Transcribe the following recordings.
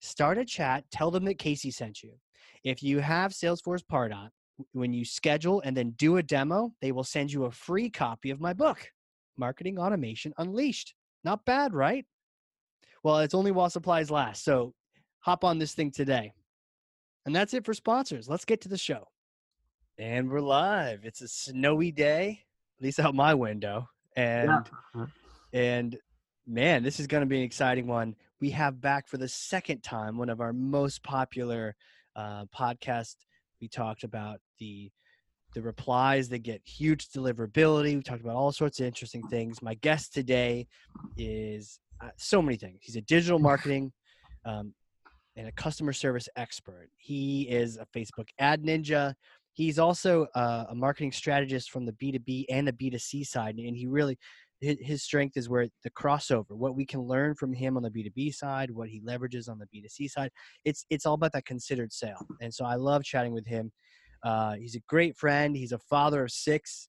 Start a chat, tell them that Casey sent you. If you have Salesforce Pardot, when you schedule and then do a demo, they will send you a free copy of my book, Marketing Automation Unleashed. Not bad, right? Well, it's only while supplies last. So hop on this thing today. And that's it for sponsors. Let's get to the show. And we're live. It's a snowy day, at least out my window. And yeah. and mm-hmm. Man, this is going to be an exciting one. We have back for the second time one of our most popular uh, podcasts. We talked about the the replies that get huge deliverability. We talked about all sorts of interesting things. My guest today is uh, so many things. He's a digital marketing um, and a customer service expert. He is a Facebook ad ninja. He's also a, a marketing strategist from the B2B and the B2C side. And he really, his strength is where the crossover, what we can learn from him on the B2B side, what he leverages on the B2C side. It's, it's all about that considered sale. And so I love chatting with him. Uh, he's a great friend. He's a father of six,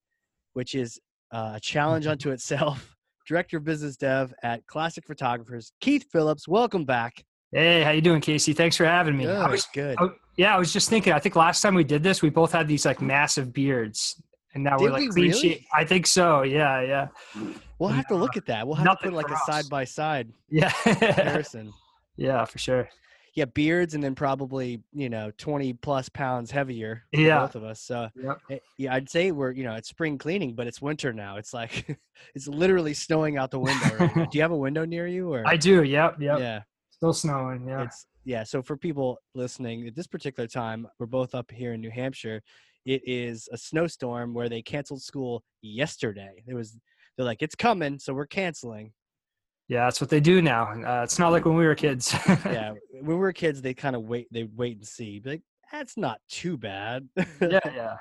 which is uh, a challenge unto itself. Director of Business Dev at Classic Photographers, Keith Phillips. Welcome back. Hey, how you doing, Casey? Thanks for having me. Good, I was good. I, yeah, I was just thinking. I think last time we did this, we both had these like massive beards, and now did we're like we clean really? I think so. Yeah, yeah. We'll have to look at that. We'll have to put like a side by side yeah comparison. yeah, for sure. Yeah, beards, and then probably you know twenty plus pounds heavier. Yeah, both of us. So yep. Eh, yeah, I'd say we're you know it's spring cleaning, but it's winter now. It's like it's literally snowing out the window. Right do you have a window near you? Or I do. Yep. Yep. Yeah. Still snowing. Yeah. It's yeah so for people listening at this particular time we're both up here in new hampshire it is a snowstorm where they canceled school yesterday. It was they're like it's coming so we're canceling. Yeah that's what they do now uh, it's not like when we were kids. Yeah when we were kids they kind of wait they wait and see Be like that's not too bad. Yeah yeah.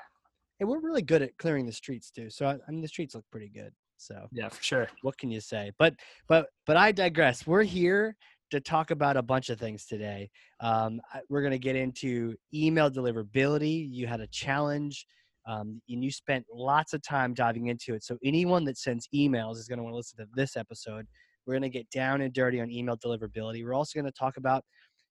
And we're really good at clearing the streets too so I, I mean the streets look pretty good so yeah for sure. what can you say? But but but i digress. We're here to talk about a bunch of things today. Um, we're going to get into email deliverability. You had a challenge, um, and you spent lots of time diving into it. So anyone that sends emails is going to want to listen to this episode. We're going to get down and dirty on email deliverability. We're also going to talk about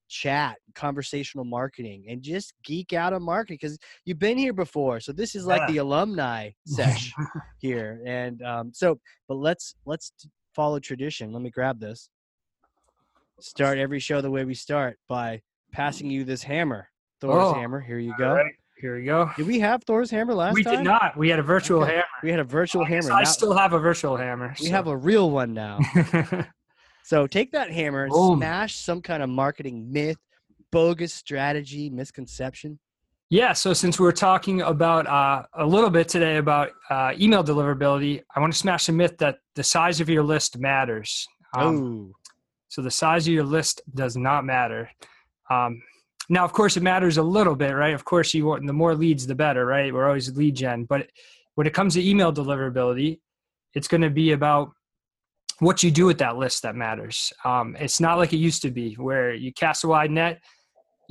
chat, conversational marketing, and just geek out on marketing because you've been here before. So this is like Yeah. the alumni sesh here, and um, so but let's let's follow tradition. Let me grab this. Start every show the way we start by passing you this hammer, Thor's Oh, hammer. Here you go. right, here we go. Did we have Thor's hammer last we time? We did not. We had a virtual Okay. hammer. We had a virtual I hammer. I Now- still have a virtual hammer. we have a real one now. So take that hammer and Boom. smash some kind of marketing myth, bogus strategy, misconception. Yeah, so since we're talking about uh, a little bit today about uh, email deliverability, I want to smash the myth that the size of your list matters. Um, oh, So the size of your list does not matter. Um, now, of course, it matters a little bit, right? Of course, you want the more leads, the better, right? We're always lead gen, but when it comes to email deliverability, it's going to be about what you do with that list that matters. Um, it's not like it used to be, where you cast a wide net,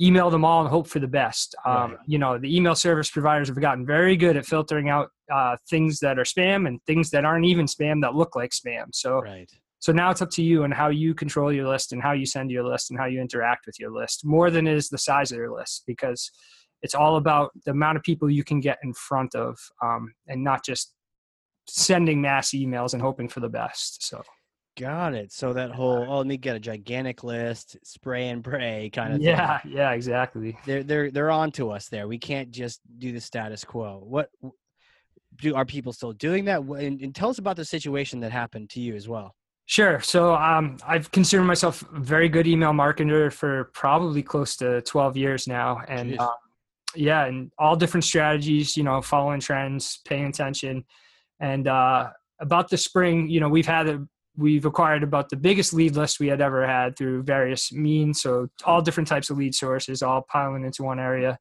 email them all, and hope for the best. Um, Right. You know, the email service providers have gotten very good at filtering out uh, things that are spam and things that aren't even spam that look like spam. So right. So now it's up to you and how you control your list and how you send your list and how you interact with your list more than is the size of your list because it's all about the amount of people you can get in front of um, and not just sending mass emails and hoping for the best. So Got it. So that whole oh, let me get a gigantic list, spray and pray kind of yeah, thing. yeah, exactly. They're they're they're on to us there. We can't just do the status quo. What do are people still doing that? And, and tell us about the situation that happened to you as well. Sure. So um, I've considered myself a very good email marketer for probably close to 12 years now. And um, yeah, and all different strategies, you know, following trends, paying attention. And uh, about the spring, you know, we've had a, we've acquired about the biggest lead list we had ever had through various means. So all different types of lead sources, all piling into one area.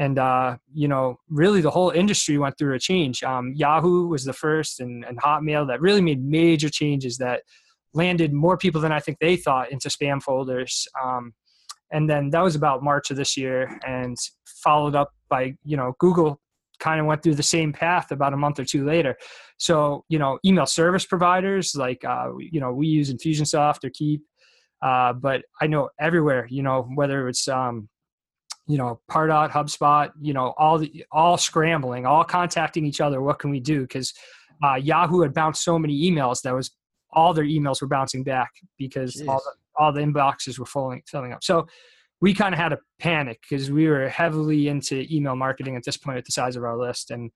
And uh, you know, really, the whole industry went through a change. Um, Yahoo was the first, and, and Hotmail that really made major changes that landed more people than I think they thought into spam folders. Um, and then that was about March of this year, and followed up by you know Google kind of went through the same path about a month or two later. So you know, email service providers like uh, you know we use Infusionsoft or Keap, uh, but I know everywhere. You know whether it's um, you know Pardot, HubSpot, you know all the all scrambling, all contacting each other. What can we do? Because uh, Yahoo had bounced so many emails that was all their emails were bouncing back because all the, all the inboxes were filling filling up. So we kind of had a panic because we were heavily into email marketing at this point at the size of our list. And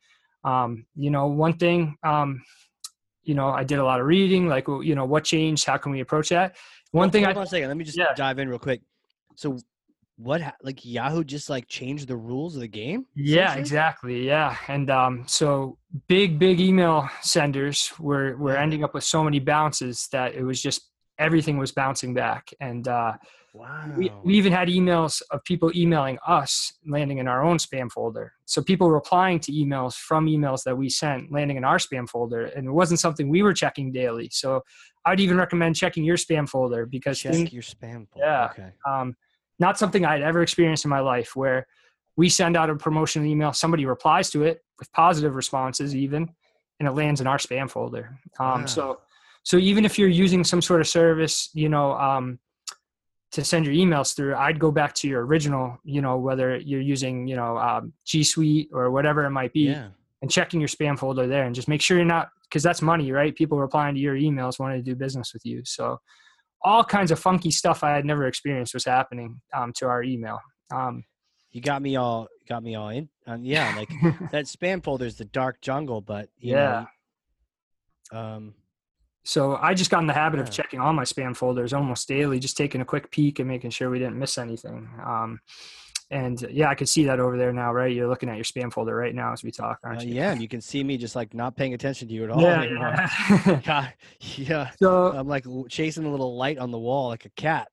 um, you know, one thing, um, you know, I did a lot of reading, like you know, what changed? How can we approach that? One Hold- thing hold I on a second. Let me just Yeah. dive in real quick. So, what like Yahoo just like changed the rules of the game? Yeah, exactly. Yeah, and um, so big, big email senders were were ending up with so many bounces that it was just everything was bouncing back, and uh, Wow. we, we even had emails of people emailing us landing in our own spam folder. So people replying to emails from emails that we sent landing in our spam folder, and it wasn't something we were checking daily. So I'd even recommend checking your spam folder because Check things, your spam folder. Yeah. Okay. um, not something I'd ever experienced in my life where we send out a promotional email, somebody replies to it with positive responses even, and it lands in our spam folder. Um, Wow. So, so even if you're using some sort of service, you know, um, to send your emails through, I'd go back to your original, you know, whether you're using, you know, um, G Suite or whatever it might be, Yeah. and checking your spam folder there, and just make sure you're not, because that's money, right? People replying to your emails wanting to do business with you. So, all kinds of funky stuff I had never experienced was happening um, to our email. Um, You got me all got me all in. Um, yeah, like that spam folder is the dark jungle, but you yeah. know, um, So I just got in the habit of checking all my spam folders almost daily, just taking a quick peek and making sure we didn't miss anything. Um, and yeah, I can see that over there now, right? You're looking at your spam folder right now as we talk, uh, aren't you? yeah, and you can see me just like not paying attention to you at all Yeah. yeah. God, yeah, so I'm like chasing a little light on the wall like a cat.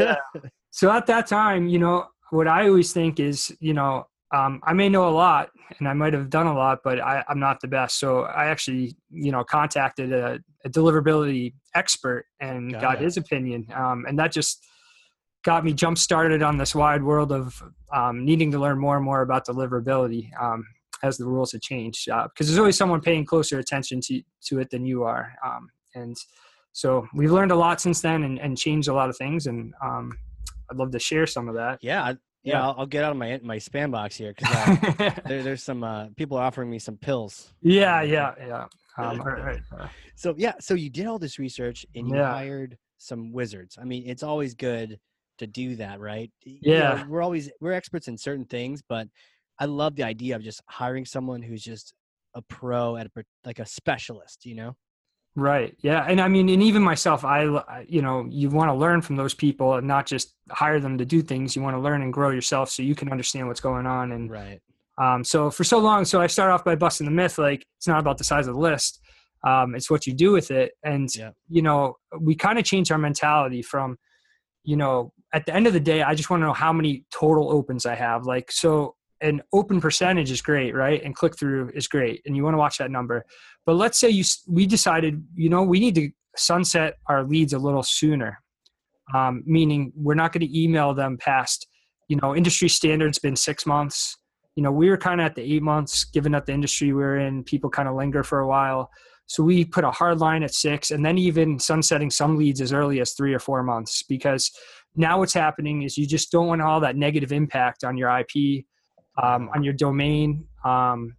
yeah. So at that time, you know, what I always think is, you know, um, I may know a lot and I might have done a lot, but I, I'm not the best. So I actually, you know, contacted a, a deliverability expert and Got got, his opinion. Um, and that just got me jump started on this wide world of um, needing to learn more and more about deliverability um, as the rules have changed. Because there's always someone paying closer attention to, to it than you are. Um, and so we've learned a lot since then and, and changed a lot of things. And um, I'd love to share some of that. Yeah, yeah. I'll, I'll get out of my my spam box here because uh, there, there's some uh, people offering me some pills. yeah, yeah, yeah. Um, all right, uh, So yeah, so you did all this research and you Yeah. hired some wizards. I mean, it's always good to do that, right? Y- you know, Yeah. we're always we're experts in certain things, but I love the idea of just hiring someone who's just a pro at a like a specialist. You know? Right. Yeah. And I mean, and even myself, I, I- you know, you want to learn from those people and not just hire them to do things. You want to learn and grow yourself so you can understand what's going on. And Right. um, so for so long, so I start off by busting the myth like it's not about the size of the list, um, it's what you do with it. And Yeah. you know, we kind of change our mentality from, you know, at the end of the day, I just want to know how many total opens I have. Like, so an open percentage is great, right? And click through is great, and you want to watch that number. But let's say you we decided, you know, we need to sunset our leads a little sooner, um, meaning we're not going to email them past, you know, industry standards been six months. You know, we were kind of at the eight months, given that the industry we're in, people kind of linger for a while. So we put a hard line at six, and then even sunsetting some leads as early as three or four months, because now what's happening is you just don't want all that negative impact on your IP, um, on your domain, um,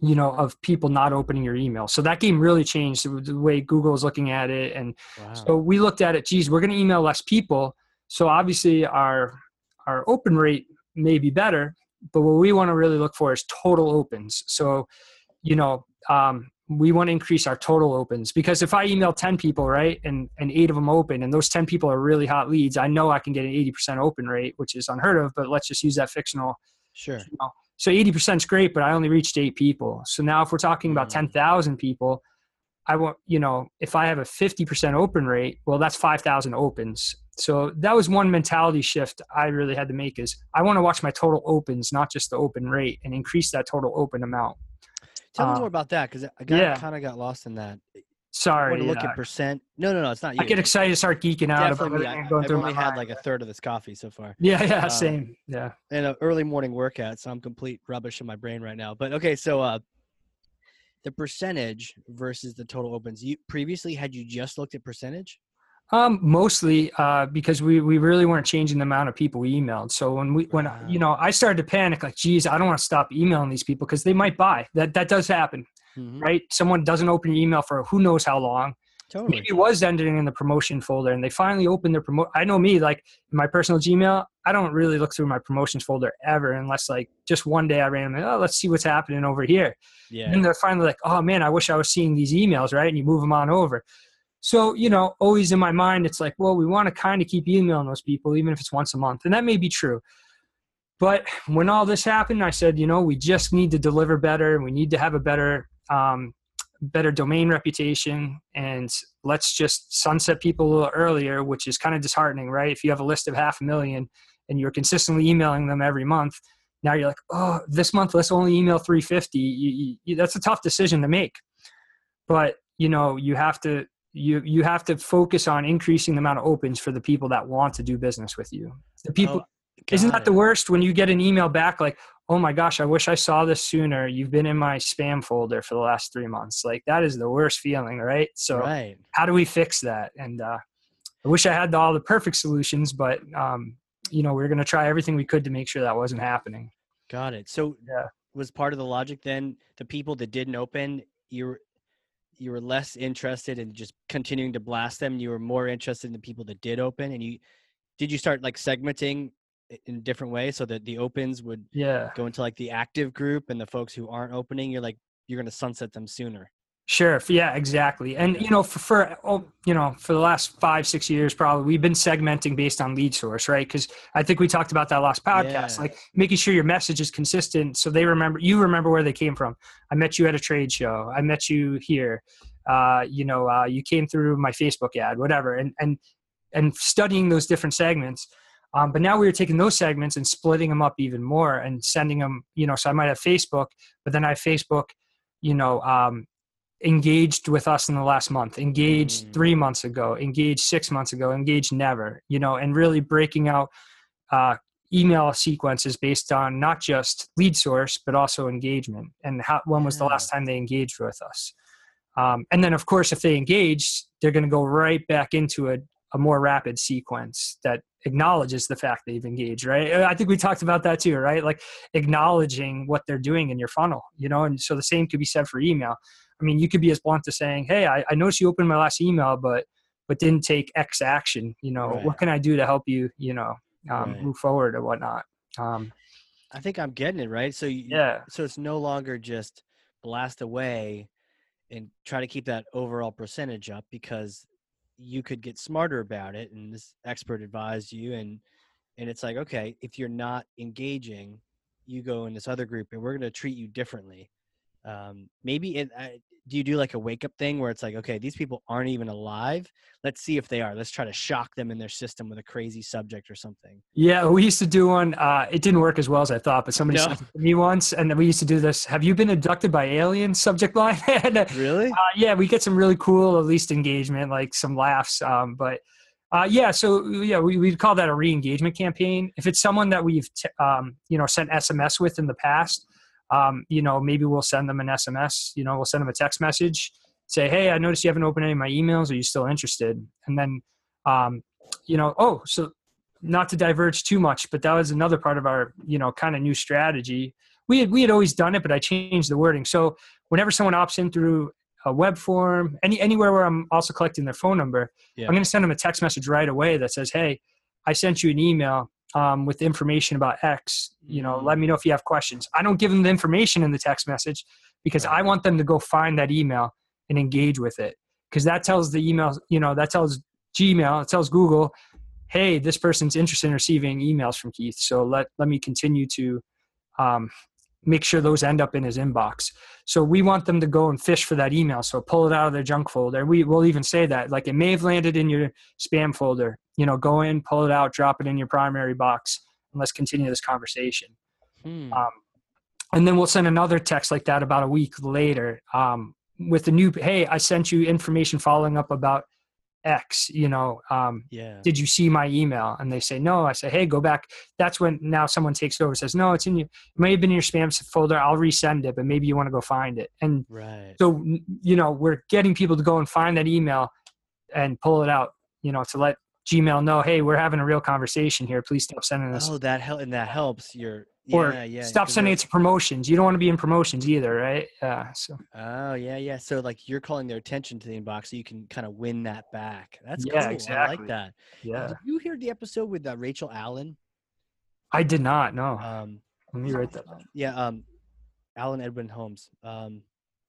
you know, of people not opening your email. So that game really changed the way Google is looking at it, and Wow. so we looked at it. Geez, we're going to email less people, so obviously our our open rate may be better, but what we want to really look for is total opens. So, you know, um, we want to increase our total opens because if I email 10 people, right, and, and eight of them open, and those 10 people are really hot leads, I know I can get an 80% open rate, which is unheard of, but let's just use that fictional. sure. You know. So 80% is great, but I only reached eight people. So now if we're talking about Mm. 10,000 people, I want, you know, if I have a 50% open rate, well, that's 5,000 opens. So that was one mentality shift I really had to make is I want to watch my total opens, not just the open rate and increase that total open amount. Tell me uh, more about that because I got yeah. kind of got lost in that. Sorry. To look yeah. at percent? No, no, no. It's not you. I get excited, to start geeking out Definitely about me. everything I, going I've through only my had mind. like a third of this coffee so far. Yeah, yeah, um, same. Yeah. and an early morning workout, so I'm complete rubbish in my brain right now. But okay, so uh the percentage versus the total opens. You previously had you just looked at percentage? Um, mostly uh, because we we really weren't changing the amount of people we emailed. So when we when you know I started to panic, like, geez, I don't want to stop emailing these people because they might buy. That that does happen, Mhm. right? Someone doesn't open your email for who knows how long. Totally. Maybe it was ending in the promotion folder, and they finally opened their promote. I know me, like my personal Gmail, I don't really look through my promotions folder ever, unless like just one day I randomly, oh, let's see what's happening over here. Yeah. And they're finally like, oh man, I wish I was seeing these emails, right? And you move them on over. So, you know, always in my mind, it's like, well, we want to kind of keep emailing those people, even if it's once a month. And that may be true. But when all this happened, I said, you know, we just need to deliver better. We need to have a better, um, better domain reputation. And let's just sunset people a little earlier, which is kind of disheartening, right? If you have a list of half a million and you're consistently emailing them every month, now you're like, oh, this month let's only email 350. You, you, that's a tough decision to make. But you know, you have to you you have to focus on increasing the amount of opens for the people that want to do business with you. The people Oh, isn't that the worst when you get an email back like, "Oh my gosh, I wish I saw this sooner. You've been in my spam folder for the last 3 months." Like that is the worst feeling, right? So Right. how do we fix that? And uh I wish I had all the perfect solutions, but um you know, we are going to try everything we could to make sure that wasn't happening. Got it. So Yeah. was part of the logic then the people that didn't open, you you were less interested in just continuing to blast them. You were more interested in the people that did open, and you did you start like segmenting in different ways so that the opens would Yeah. go into like the active group and the folks who aren't opening. You're like you're gonna sunset them sooner. Sure. Yeah, exactly. And you know, for, for oh, you know, for the last five, six years, probably we've been segmenting based on lead source, right? Because I think we talked about that last podcast, Yeah. like making sure your message is consistent, so they remember you remember where they came from. I met you at a trade show. I met you here. Uh, you know, uh, you came through my Facebook ad, whatever, and and and studying those different segments. Um, but now we were taking those segments and splitting them up even more and sending them, you know, so I might have Facebook, but then I have Facebook, you know, um, engaged with us in the last month, engaged Mm. three months ago, engaged six months ago, engaged never, you know, and really breaking out uh, email sequences based on not just lead source, but also engagement and how, when was the last time they engaged with us. Um, and then, of course, if they engaged, they're going to go right back into a, a more rapid sequence that acknowledges the fact they've engaged right? I think we talked about that too right? Like acknowledging what they're doing in your funnel you know? And so the same could be said for email i mean you could be as blunt as saying hey i, I noticed you opened my last email but but didn't take x action you know Right. what can i do to help you you know um, Right. move forward or whatnot um, I think I'm getting it right. So you, yeah so it's no longer just blast away and try to keep that overall percentage up because you could get smarter about it and this expert advised you and and it's like okay if you're not engaging you go in this other group and we're going to treat you differently um, maybe it, uh, do you do like a wake up thing where it's like okay these people aren't even alive let's see if they are let's try to shock them in their system with a crazy subject or something Yeah, we used to do one. Uh, it didn't work as well as I thought, but somebody No. sent it to me once, and we used to do this. Have you been abducted by aliens? Subject line. and, uh, really yeah, we get some really cool, at least engagement, like some laughs. Um, but uh, yeah, so yeah, we we call that a re-engagement campaign. If it's someone that we've t- um, you know sent SMS with in the past, um, you know maybe we'll send them an SMS. You know, we'll send them a text message, say, hey, I noticed you haven't opened any of my emails. Are you still interested? And then um, you know, oh, so not to diverge too much, but that was another part of our, you know, kind of new strategy. We had we had always done it, but I changed the wording. So whenever someone opts in through a web form, any anywhere where I'm also collecting their phone number, Yeah. I'm going to send them a text message right away that says, "Hey, I sent you an email um, with information about X. You know, let me know if you have questions." I don't give them the information in the text message because Right. I want them to go find that email and engage with it because that tells the email, you know, that tells Gmail, it tells Google, hey, this person's interested in receiving emails from Keith. So let let me continue to um, make sure those end up in his inbox. So we want them to go and fish for that email. So pull it out of their junk folder. We will even say that like it may have landed in your spam folder. You know, go in, pull it out, drop it in your primary box, and let's continue this conversation. Hmm. Um, and then we'll send another text like that about a week later um, with the new, hey, I sent you information following up about X. You know, um, yeah did you see my email? And they say no. I say, hey, go back. That's when now someone takes it over, says, no, it's in you. It may have been in your spam folder. I'll resend it, but maybe you want to go find it. And right so, you know, we're getting people to go and find that email and pull it out. You know, to let Gmail know, hey, we're having a real conversation here. Please stop sending this Oh, that hel- and that helps. Your or yeah, yeah. stop sending it to promotions. You don't want to be in promotions either, right? Yeah. So Oh yeah, yeah. So like you're calling their attention to the inbox, so you can kind of win that back. That's Yeah, cool. I like that. yeah, Did you hear the episode with uh, Rachel Allen? I did not No. Um, Let me write that down. yeah, um, Allen Edwin Homes. Um,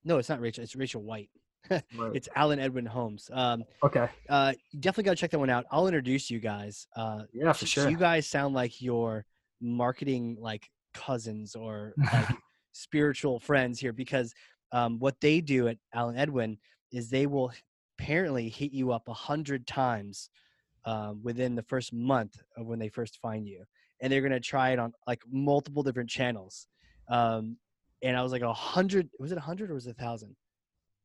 no, it's not Rachel. It's Rachel White. It's Allen Edwin Homes. Um, Okay. uh, definitely gotta check that one out. I'll introduce you guys. Uh, Yeah, for sure. You guys sound like your marketing like cousins or like spiritual friends here because um, what they do at Allen Edwin is they will apparently hit you up a hundred times um, within the first month of when they first find you, and they're gonna try it on like multiple different channels. Um, and I was like a hundred. Was it a hundred or was it a thousand?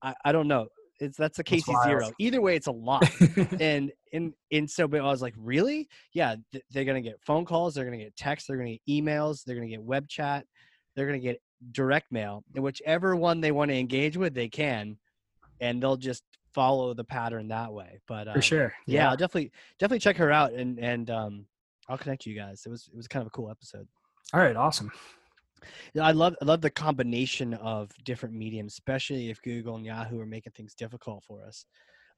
I, I don't know. It's that's a That's Casey wild. zero. Either way, it's a lot and and and so but i was like really yeah th- they're gonna get phone calls they're gonna get texts they're gonna get emails they're gonna get web chat they're gonna get direct mail and whichever one they want to engage with they can and they'll just follow the pattern that way but um, for sure. yeah, I'll definitely definitely check her out and and um i'll connect you guys it was it was kind of a cool episode All right. Awesome. Yeah, I love I love the combination of different mediums, especially if Google and Yahoo are making things difficult for us.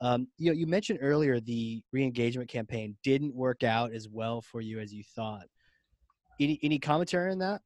Um, you know, you mentioned earlier the re-engagement campaign didn't work out as well for you as you thought. Any any commentary on that?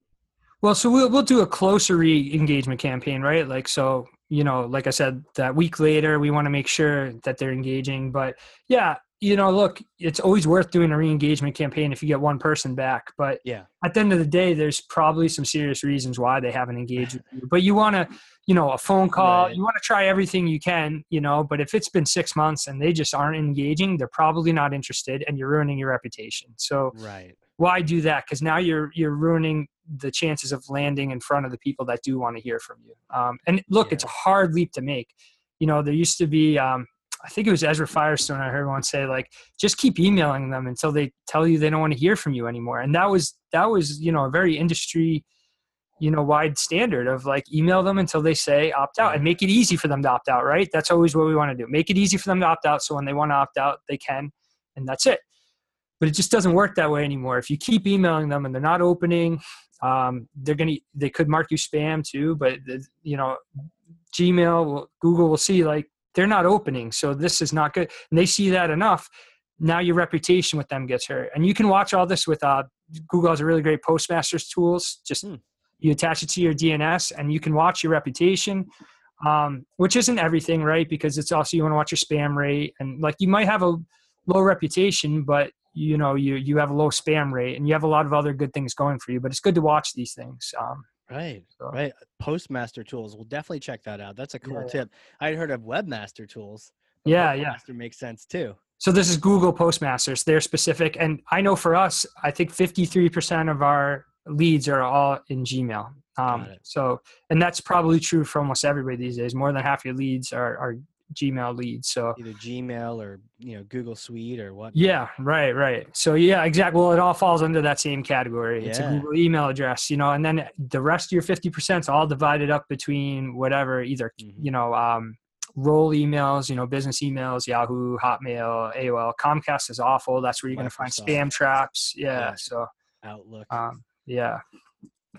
Well, so we'll we'll do a closer re-engagement campaign, right? Like so, you know, like I said, that week later, we want to make sure that they're engaging. But yeah, you know, look, it's always worth doing a re-engagement campaign if you get one person back. But Yeah. at the end of the day, there's probably some serious reasons why they haven't engaged with you. But you want to, you know, a phone call. Right. You want to try everything you can, you know. But if it's been six months and they just aren't engaging, they're probably not interested, and you're ruining your reputation. So Right. why do that because now you're you're ruining the chances of landing in front of the people that do want to hear from you um, and look it's a hard leap to make you know there used to be um, i think it was ezra firestone i heard once say like just keep emailing them until they tell you they don't want to hear from you anymore and that was that was you know a very industry you know wide standard of like email them until they say opt out and make it easy for them to opt out right that's always what we want to do make it easy for them to opt out so when they want to opt out they can and that's it. But it just doesn't work that way anymore. If you keep emailing them and they're not opening, um, they're gonna they could mark you spam too. But you know, Gmail, Google will see like they're not opening, so this is not good. And they see that enough. Now your reputation with them gets hurt, and you can watch all this with uh, Google has a really great Postmasters tools. Just hmm. you attach it to your DNS, and you can watch your reputation um, which isn't everything, right? Because it's also you want to watch your spam rate, and like you might have a low reputation, but you know you you have a low spam rate, and you have a lot of other good things going for you. But it's good to watch these things. Um, right, so. right. Postmaster tools, we'll definitely check that out. That's a cool yeah, tip. Yeah. I'd heard of Webmaster tools. Yeah, Webmaster yeah. makes sense too. So this is Google Postmasters. They're specific, and I know for us, I think 53% of our leads are all in Gmail. Um, so, and that's probably true for almost everybody these days. More than half your leads are, are Gmail leads. So either Gmail or you know Google Suite or what. Yeah, right, right. So yeah, exactly. Well, it all falls under that same category. Yeah. It's a Google email address, you know, and then the rest of your fifty percent is all divided up between whatever, either mm-hmm. you know, um, role emails, you know, business emails, Yahoo, Hotmail, AOL. Comcast is awful. That's where you're going to find spam traps. Yeah. So Outlook. Um, yeah.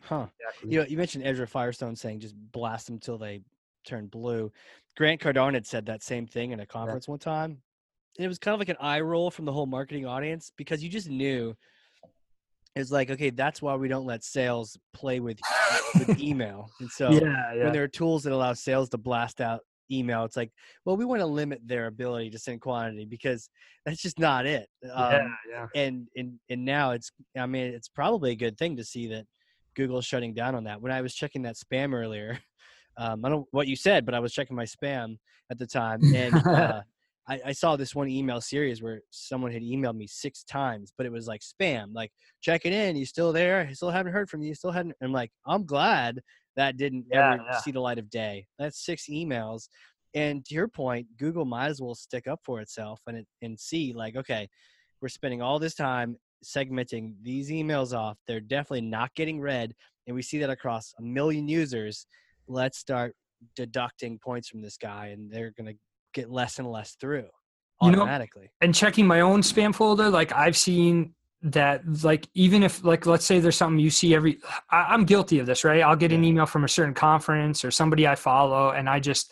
Huh. Exactly. You know, you mentioned Ezra Firestone saying just blast them till they turn blue. Grant Cardone had said that same thing in a conference yeah. one time. And it was kind of like an eye roll from the whole marketing audience because you just knew it's like, okay, that's why we don't let sales play with, with email. And so yeah, yeah. when there are tools that allow sales to blast out email, it's like, well, we want to limit their ability to send quantity because that's just not it. Um, yeah, yeah. And and and now it's, I mean, it's probably a good thing to see that Google's shutting down on that. When I was checking that spam earlier, um, I don't know what you said, but I was checking my spam at the time, and uh, I, I, saw this one email series where someone had emailed me six times, but it was like spam, like checking in, you still there? I still haven't heard from you. Still hadn't. I'm like, I'm glad that didn't yeah, ever yeah. see the light of day. That's six emails. And to your point, Google might as well stick up for itself and it, and see like, okay, we're spending all this time segmenting these emails off. They're definitely not getting read, and we see that across a million users. Let's start deducting points from this guy, and they're going to get less and less through automatically. You know, and checking my own spam folder, like I've seen that like even if like let's say there's something you see every I, am guilty of this right? I'll get an email from a certain conference or somebody i follow and i just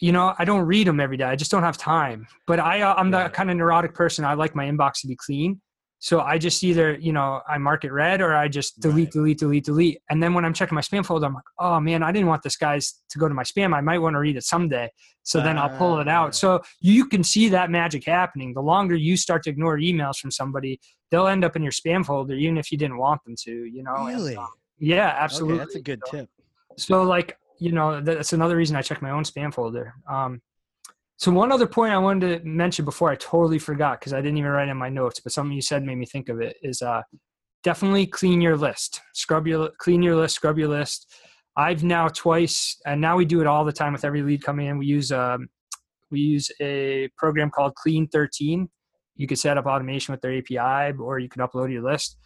you know i don't read them every day. I just don't have time. But i uh, i'm yeah. the kind of neurotic person. I like my inbox to be clean so I just either, you know, I mark it red or I just delete, right. delete, delete, delete. And then when I'm checking my spam folder, I'm like, oh man, I didn't want this guy's to go to my spam. I might want to read it someday. So uh, then I'll pull it out. Ah. So you can see that magic happening. The longer you start to ignore emails from somebody, they'll end up in your spam folder, even if you didn't want them to, you know? Really? And, yeah, absolutely. Okay, that's a good so, tip. So like, you know, that's another reason I check my own spam folder. Um, so one other point I wanted to mention before I totally forgot because I didn't even write in my notes, but something you said made me think of it is uh, definitely clean your list, scrub your clean your list, scrub your list. I've now twice, and now we do it all the time with every lead coming in. We use um, we use a program called Clean 13. You can set up automation with their API, or you can upload your list,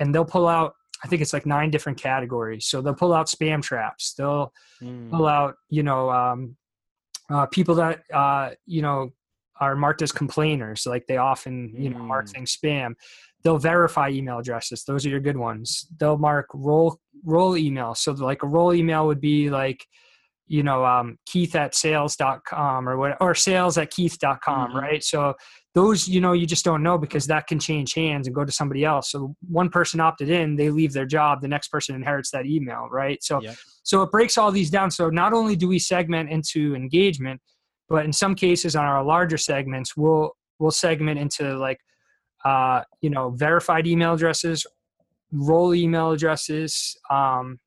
and they'll pull out. I think it's like nine different categories. So they'll pull out spam traps. They'll mm. pull out, you know, um, uh, people that uh, you know are marked as complainers like they often you know mark mm. things spam. They'll verify email addresses. Those are your good ones. They'll mark role role email. So like a role email would be like you know um, keith at sales.com or what or sales at keith.com mm-hmm. right? So those you know you just don't know because that can change hands and go to somebody else. So one person opted in they leave their job the next person inherits that email right? So yep. so it breaks all these down. So not only do we segment into engagement but in some cases on our larger segments we'll we'll segment into like uh, you know verified email addresses role email addresses um,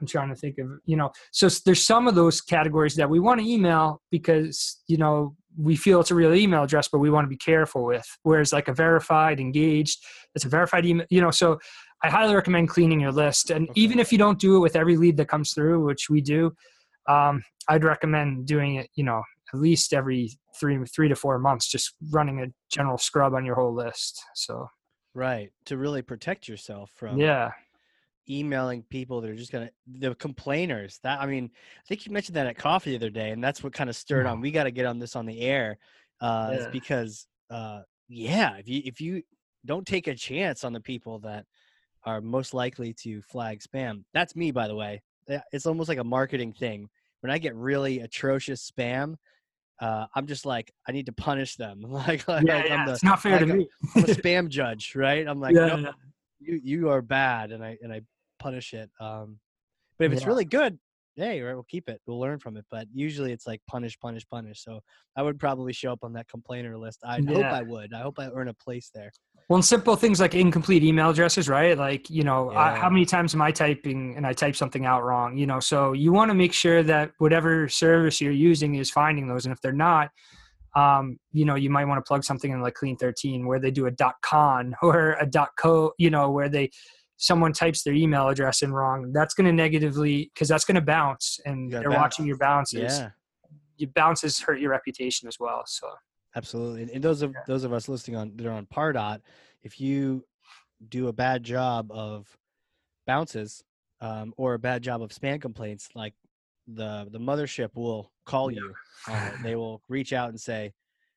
I'm trying to think of, you know, so there's some of those categories that we want to email because, you know, we feel it's a real email address, but we want to be careful with. Whereas like a verified, engaged, it's a verified email, you know, so I highly recommend cleaning your list. And okay. even if you don't do it with every lead that comes through, which we do, um, I'd recommend doing it, you know, at least every three, three to four months, just running a general scrub on your whole list. So, right. To really protect yourself from, yeah, emailing people that are just gonna the complainers that i mean i think you mentioned that at coffee the other day and that's what kind of stirred on we got to get on this on the air uh yeah. because uh yeah, if you if you don't take a chance on the people that are most likely to flag spam. That's me, by the way. It's almost like a marketing thing. When I get really atrocious spam, uh, I'm just like, I need to punish them. like, like Yeah, I'm yeah. the it's not fair like to me. I'm a spam judge, right? I'm like, yeah, no, you you are bad, and I and I punish it. Um, but if it's Yeah. really good, hey, right, we'll keep it. We'll learn from it. But usually it's like punish, punish, punish. So I would probably show up on that complainer list. I hope I would. I hope I earn a place there. Well, and simple things like incomplete email addresses, right? Like, you know, I, how many times am I typing and I type something out wrong? You know, so you want to make sure that whatever service you're using is finding those. And if they're not, um, you know, you might want to plug something in like Clean 13 where they do a dot .con or a dot .co, you know, where they someone types their email address in wrong. That's going to negatively because that's going to bounce, and they're bounce. watching your bounces. Yeah. Your bounces hurt your reputation as well. So Absolutely. And, those of Yeah. those of us listening on that are on Pardot, if you do a bad job of bounces um, or a bad job of spam complaints, like the the mothership will call Yeah. you. it. They will reach out and say,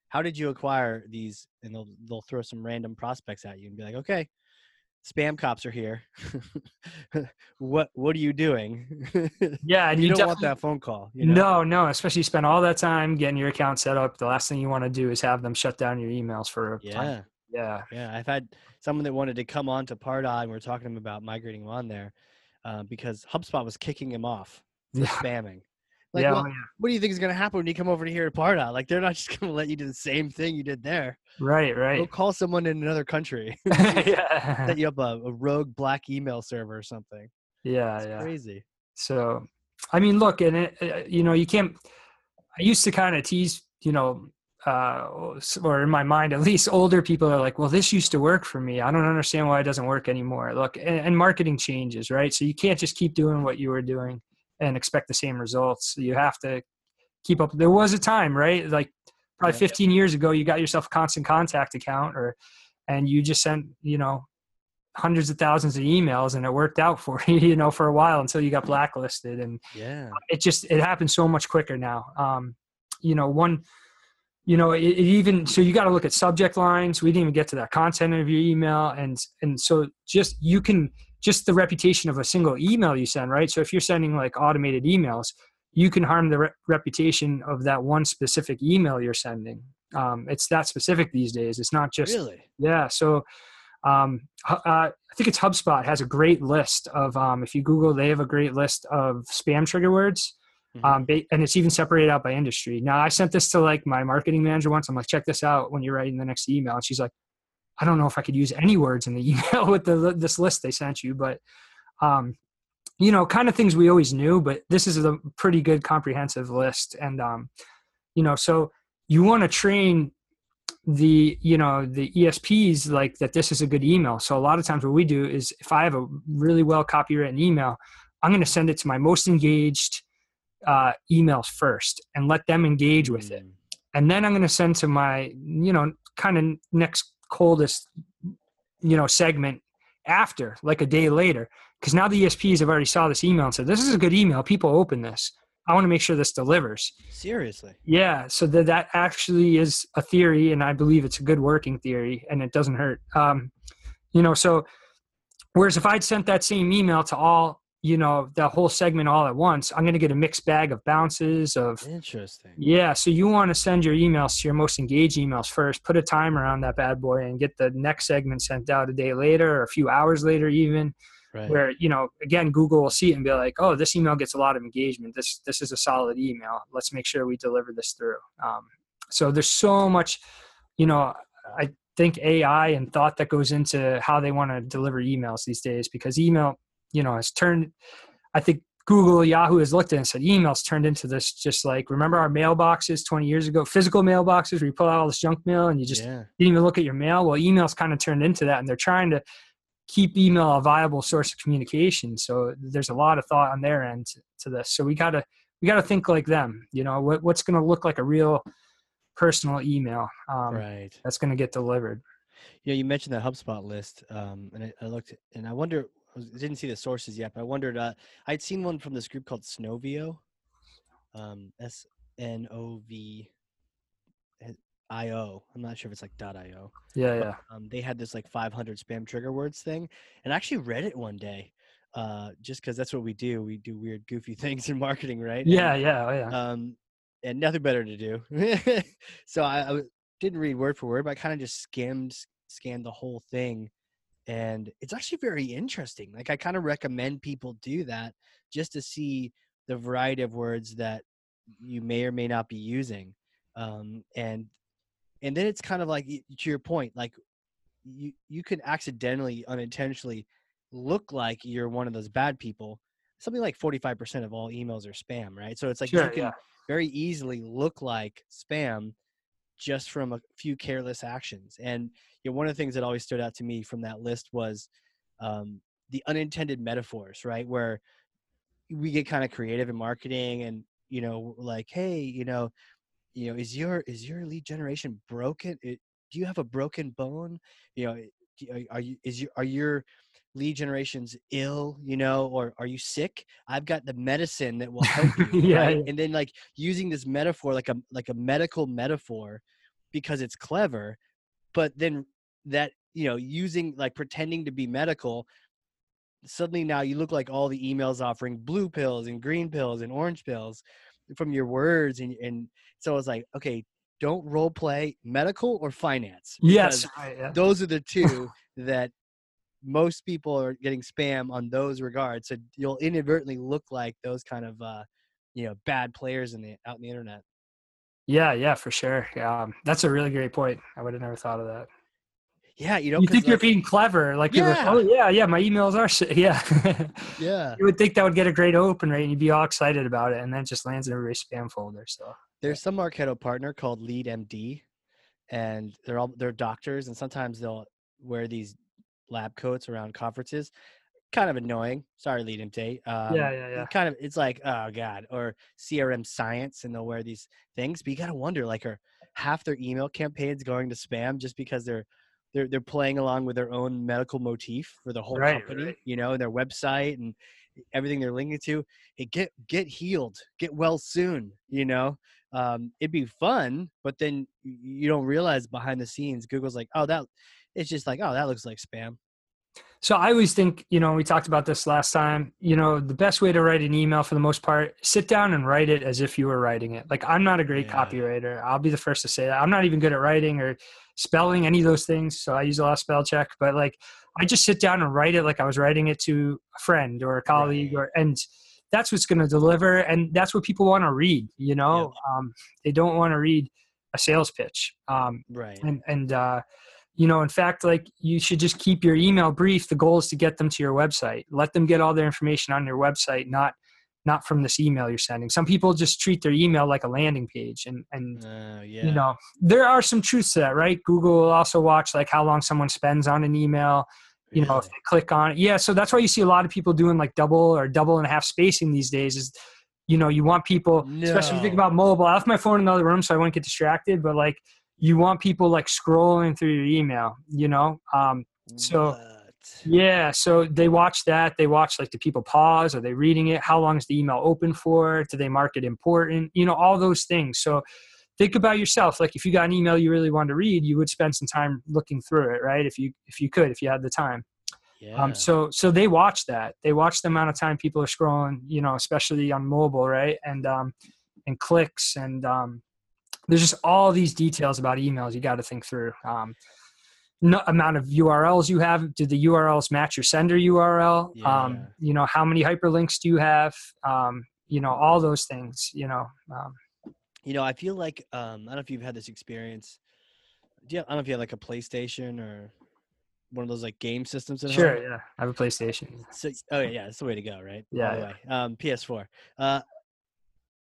"How did you acquire these?" And they'll they'll throw some random prospects at you and be like, "Okay, spam cops are here. what what are you doing?" yeah, and you, you, don't want that phone call. You know? No, no, especially you spend all that time getting your account set up. The last thing you want to do is have them shut down your emails for a time. Yeah. Yeah. Yeah, I've had someone that wanted to come on to Pardot, and we are talking to him about migrating him on there uh, because HubSpot was kicking him off for Yeah. spamming. Like, yeah, well, oh, yeah. what do you think is going to happen when you come over to here at Pardot? Like, they're not just going to let you do the same thing you did there. Right, right. Go call someone in another country, yeah. set you up a, a rogue black email server or something. Yeah, It's yeah. crazy. So, I mean, look, and it, uh, you know, you can't. I used to kind of tease, you know, uh, or in my mind, at least, older people are like, "Well, this used to work for me. I don't understand why it doesn't work anymore." Look, and, and marketing changes, right? So you can't just keep doing what you were doing and expect the same results. You have to keep up. There was a time, right? Like probably Yeah. 15 years ago, you got yourself a constant contact account, or and you just sent, you know, hundreds of thousands of emails and it worked out for you you know for a while until you got blacklisted and Yeah. it just it happens so much quicker now um you know one you know it, it even so you got to look at subject lines we didn't even get to that content of your email and and so just you can just the reputation of a single email you send right so if you're sending like automated emails you can harm the re- reputation of that one specific email you're sending um, it's that specific these days it's not just Really? yeah. So um, uh, I think it's HubSpot has a great list of, um, if you Google, they have a great list of spam trigger words. Mhm. Um, and it's even separated out by industry. Now, I sent this to like my marketing manager once. I'm like, check this out when you're writing the next email. And she's like, I don't know if I could use any words in the email with the this list they sent you, but um, you know, kind of things we always knew. But this is a pretty good comprehensive list, and um, you know, so you want to train the you know the esps like that this is a good email so a lot of times what we do is if i have a really well copywritten email i'm going to send it to my most engaged uh, emails first and let them engage with it Mm. and then i'm going to send to my you know kind of next coldest you know segment after like a day later because now the esps have already saw this email and said this is a good email people open this i want to make sure this delivers Seriously. yeah, so that that actually is a theory, and I believe it's a good working theory, and it doesn't hurt. Um, you know, so whereas if I'd sent that same email to all, you know, that whole segment all at once, I'm going to get a mixed bag of bounces of Interesting. yeah. So you want to send your emails to your most engaged emails first. Put a timer on that bad boy, and get the next segment sent out a day later or a few hours later, even Right. where you know again google will see it and be like oh this email gets a lot of engagement this this is a solid email let's make sure we deliver this through um, so there's so much you know i think ai and thought that goes into how they want to deliver emails these days because email you know has turned i think google yahoo has looked at it and said emails turned into this just like remember our mailboxes 20 years ago physical mailboxes where you pull out all this junk mail and you just yeah. didn't even look at your mail. Well, emails kind of turned into that, and they're trying to keep email a viable source of communication. So there's a lot of thought on their end to this. So we gotta we gotta think like them. You know, what, what's going to look like a real personal email um, right. that's going to get delivered. Yeah, you mentioned that HubSpot list, um, and I, I looked, and I wonder. I was- didn't see the sources yet, but I wondered. Uh, I'd seen one from this group called Snovio, um, S N O V. io i'm not sure if it's like io Yeah, yeah. um, they had this like 500 spam trigger words thing and I actually read it one day uh, just because that's what we do we do weird goofy things in marketing right And, Yeah, yeah, oh, yeah. um, and nothing better to do so I didn't read word for word but i kind of just skimmed scanned the whole thing and it's actually very interesting like i kind of recommend people do that just to see the variety of words that you may or may not be using um, and and then it's kind of like to your point like you you can accidentally unintentionally look like you're one of those bad people something like 45% of all emails are spam right so it's like Sure, you can yeah. very easily look like spam just from a few careless actions and you know, one of the things that always stood out to me from that list was um, the unintended metaphors right where we get kind of creative in marketing and you know like hey you know you know is your is your lead generation broken? It, do you have a broken bone? You know are you is your are your lead generations ill you know or are you sick i've got the medicine that will help you Yeah, right? yeah. and then like using this metaphor like a like a medical metaphor because it's clever but then that you know using like pretending to be medical suddenly now you look like all the emails offering blue pills and green pills and orange pills from your words and and so I was like okay don't role play medical or finance Yes, right, yeah. those are the two that most people are getting spam on those regards so you'll inadvertently look like those kind of uh you know bad players in the out in the internet Yeah, yeah, for sure. Yeah, um, that's a really great point. I would have never thought of that. yeah you know you think you're being clever, like you're like, Yeah. oh yeah, yeah, my emails are, s- yeah. yeah you would think that would get a great open rate, and you'd be all excited about it, and then it just lands in everybody's spam folder. So there's some Marketo partner called LeadMD, and they're all they're doctors, and sometimes they'll wear these lab coats around conferences. Kind of annoying. Sorry, LeadMD. Um, yeah, yeah, yeah. Kind of, it's like oh god, or CRM Science, and they'll wear these things. But you gotta wonder, like, are half their email campaigns going to spam just because they're they're they're playing along with their own medical motif for the whole Right, company, right. you know, and their website and everything they're linking to. Hey, get get healed, get well soon, you know um, it'd be fun, but then you don't realize behind the scenes, Google's like, oh, that it's just like, oh, that looks like spam. So I always think, you know, we talked about this last time, you know, the best way to write an email for the most part, sit down and write it as if you were writing it. Like I'm not a great Yeah. copywriter. I'll be the first to say that. I'm not even good at writing or spelling any of those things. So I use a lot of spell check, but like I just sit down and write it like I was writing it to a friend or a colleague Right. or and that's what's going to deliver and that's what people want to read, you know. Um, they don't want to read a sales pitch. Um, Right. and and uh, you know in fact like you should just keep your email brief. The goal is to get them to your website. Let them get all their information on your website not not from this email you're sending. Some people just treat their email like a landing page and and Uh, yeah. you know there are some truths to that right? Google will also watch like how long someone spends on an email you know if they click on it. Yeah so that's why you see a lot of people doing like double or double and a half spacing these days is you know you want people especially if you think about mobile. I left my phone in the other room so i wouldn't get distracted but like you want people like scrolling through your email you know um so- What? yeah so they watch that they watch like do people pause are they reading it how long is the email open for do they mark it important you know all those things so think about yourself like if you got an email you really wanted to read you would spend some time looking through it right if you if you could if you had the time yeah. um, so so they watch that. They watch the amount of time people are scrolling, you know, especially on mobile, right? And um, and clicks and um, there's just all these details about emails you got to think through. Um, no amount of URLs you have. Do the URLs match your sender URL? Yeah. Um, you know, how many hyperlinks do you have? Um, you know, all those things. You know, um, you know, I feel like um, I don't know if you've had this experience. Do you, I don't know if you have like a PlayStation or one of those like game systems at sure, home. yeah. I have a PlayStation. So, oh yeah, yeah, that's the way to go, right? Yeah, yeah. Um, PS4. Uh,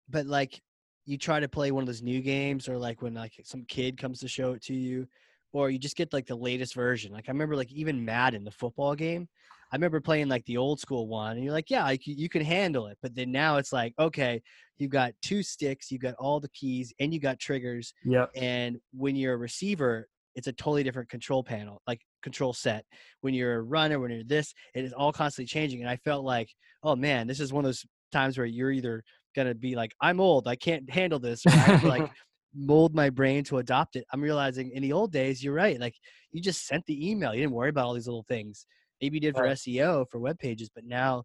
but like, you try to play one of those new games, or like when like some kid comes to show it to you, or you just get like the latest version. Like I remember, like even Madden, the football game. I remember playing like the old school one, and you're like, yeah, like, you you can handle it. But then now it's like, okay, you've got two sticks, you've got all the keys, and you got triggers, yeah and when you're a receiver it's a totally different control panel like control set when you're a runner when you're this it is all constantly changing and i felt like oh man this is one of those times where you're either gonna be like i'm old i can't handle this like mold my brain to adopt it. I'm realizing in the old days, you're right. Like you just sent the email. You didn't worry about all these little things. Maybe you did for Right. SEO for web pages, but now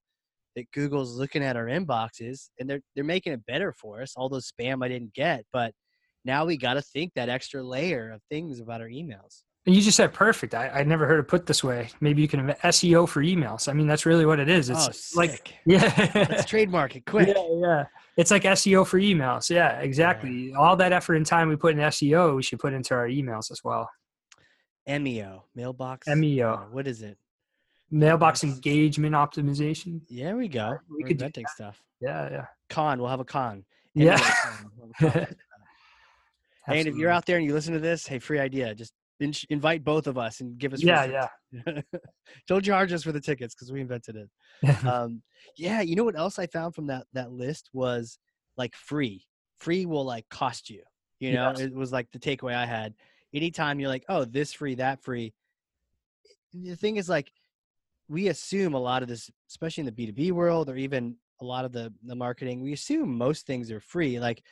that Google's looking at our inboxes and they're they're making it better for us. All those spam I didn't get, but now we got to think that extra layer of things about our emails. And you just said perfect. I, I never heard it put this way. Maybe you can have SEO for emails. I mean, that's really what it is. It's oh, like, yeah, let's trademark it quick. yeah, yeah. It's like SEO for emails. Yeah, exactly. All that effort and time we put in SEO, we should put into our emails as well. MEO, mailbox. MEO. uh, What is it? Mailbox Yes. engagement optimization. Yeah, we go. We We are could do stuff. Yeah, yeah. Con, we'll have a con. Yeah. Con. We'll have a con. And if you're out there and you listen to this, hey, free idea. Just in- invite both of us and give us. yeah, yeah. Don't charge us for the tickets because we invented it. Um, yeah, you know what else I found from that that list was like free. Free will like cost you. You know, Yes. it was like the takeaway I had. Anytime you're like, oh, this free, that free. The thing is, like, we assume a lot of this, especially in the B two B world, or even a lot of the the marketing. We assume most things are free. Like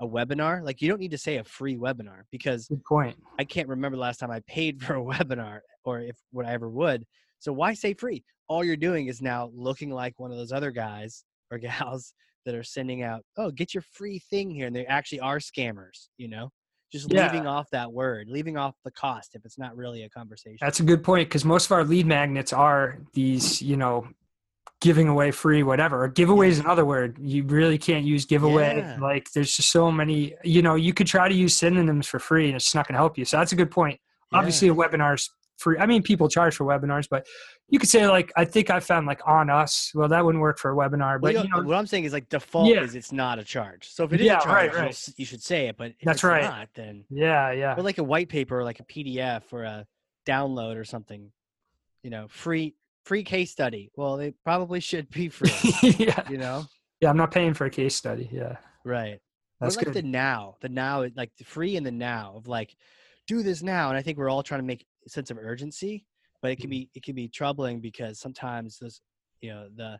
a webinar, like you don't need to say a free webinar because Good point. I can't remember the last time I paid for a webinar or if what I ever would. So why say free? All you're doing is now looking like one of those other guys or gals that are sending out, oh, get your free thing here. And they actually are scammers, you know? Just Yeah. leaving off that word, leaving off the cost if it's not really a conversation. That's a good point because most of our lead magnets are these, you know, giving away free whatever. Giveaway is another word. You really can't use giveaway. Yeah. Like there's just so many, you know, you could try to use synonyms for free and it's not going to help you. So that's a good point. Yeah. Obviously, a webinar's free. I mean, people charge for webinars, but you could say like I think I found like on us. Well, that wouldn't work for a webinar, but you you know, what I'm saying is like default Yeah. is it's not a charge. So if it is Yeah, a charge, right, right. you should say it. But if That's it's right. not, then yeah, yeah, or like a white paper or like a PDF or a download or something, you know, free free case study. Well, they probably should be free, yeah, you know? yeah. I'm not paying for a case study. Yeah, Right. that's like good. the now, the now, like the free and the now of like, do this now. And I think we're all trying to make a sense of urgency, but it can mm-hmm. be it can be troubling because sometimes those, you know, the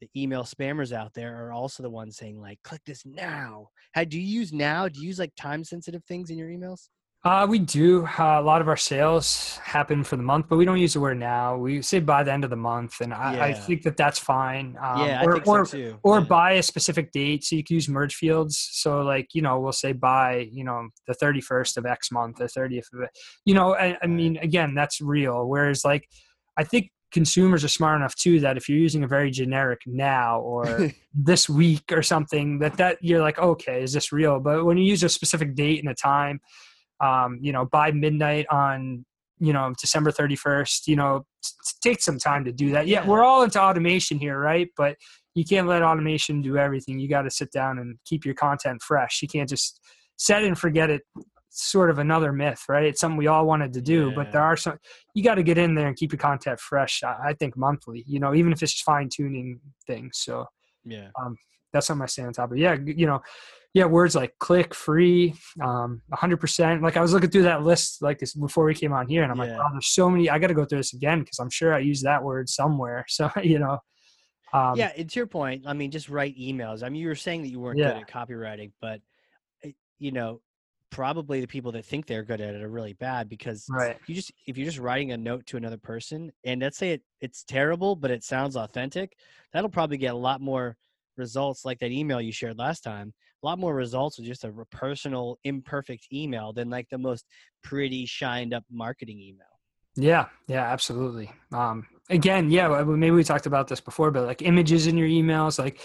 the email spammers out there are also the ones saying like, click this now. How do you use now? Do you use like time sensitive things in your emails? Uh, we do. Uh, a lot of our sales happen for the month, but we don't use the word now. We say by the end of the month, and I, I think that that's fine. Um, yeah, or, I think or, so too. or Yeah. by a specific date, so you can use merge fields. So, like you know, we'll say by you know the thirty first of X month, or thirtieth of it. You know, I, I mean, again, that's real. Whereas, like, I think consumers are smart enough too that if you're using a very generic now or this week or something that that you're like okay is this real but when you use a specific date and a time um, you know by midnight on you know december 31st you know t- take some time to do that. Yeah, Yeah. we're all into automation here right? But you can't let automation do everything. You got to sit down and keep your content fresh. You can't just set and forget it sort of another myth right? It's something we all wanted to do but there are some you got to get in there and keep your content fresh I, I think monthly you know even if it's just fine tuning things so yeah. That's something I stay on top of. Yeah, you know, yeah, words like click, free, um, 100%. Like I was looking through that list like this before we came on here, and I'm like, Yeah. wow, there's so many. I got to go through this again because I'm sure I used that word somewhere. So you know, um, yeah, to your point, I mean, just write emails. I mean, you were saying that you weren't Yeah. good at copywriting, but uh, you know, probably the people that think they're good at it are really bad because Right. you just if you're just writing a note to another person and let's say it, it's terrible, but it sounds authentic, that'll probably get a lot more results like that email you shared last time. A lot more results with just a personal, imperfect email than like the most pretty, shined up marketing email. Yeah, yeah, absolutely. Um, again, yeah, maybe we talked about this before, but like images in your emails, like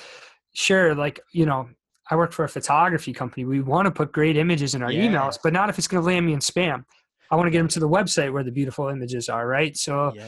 sure, like you know, I work for a photography company. We want to put great images in our emails, but not if it's going to land me in spam. I want to get them to the website where the beautiful images are, right? So Yeah.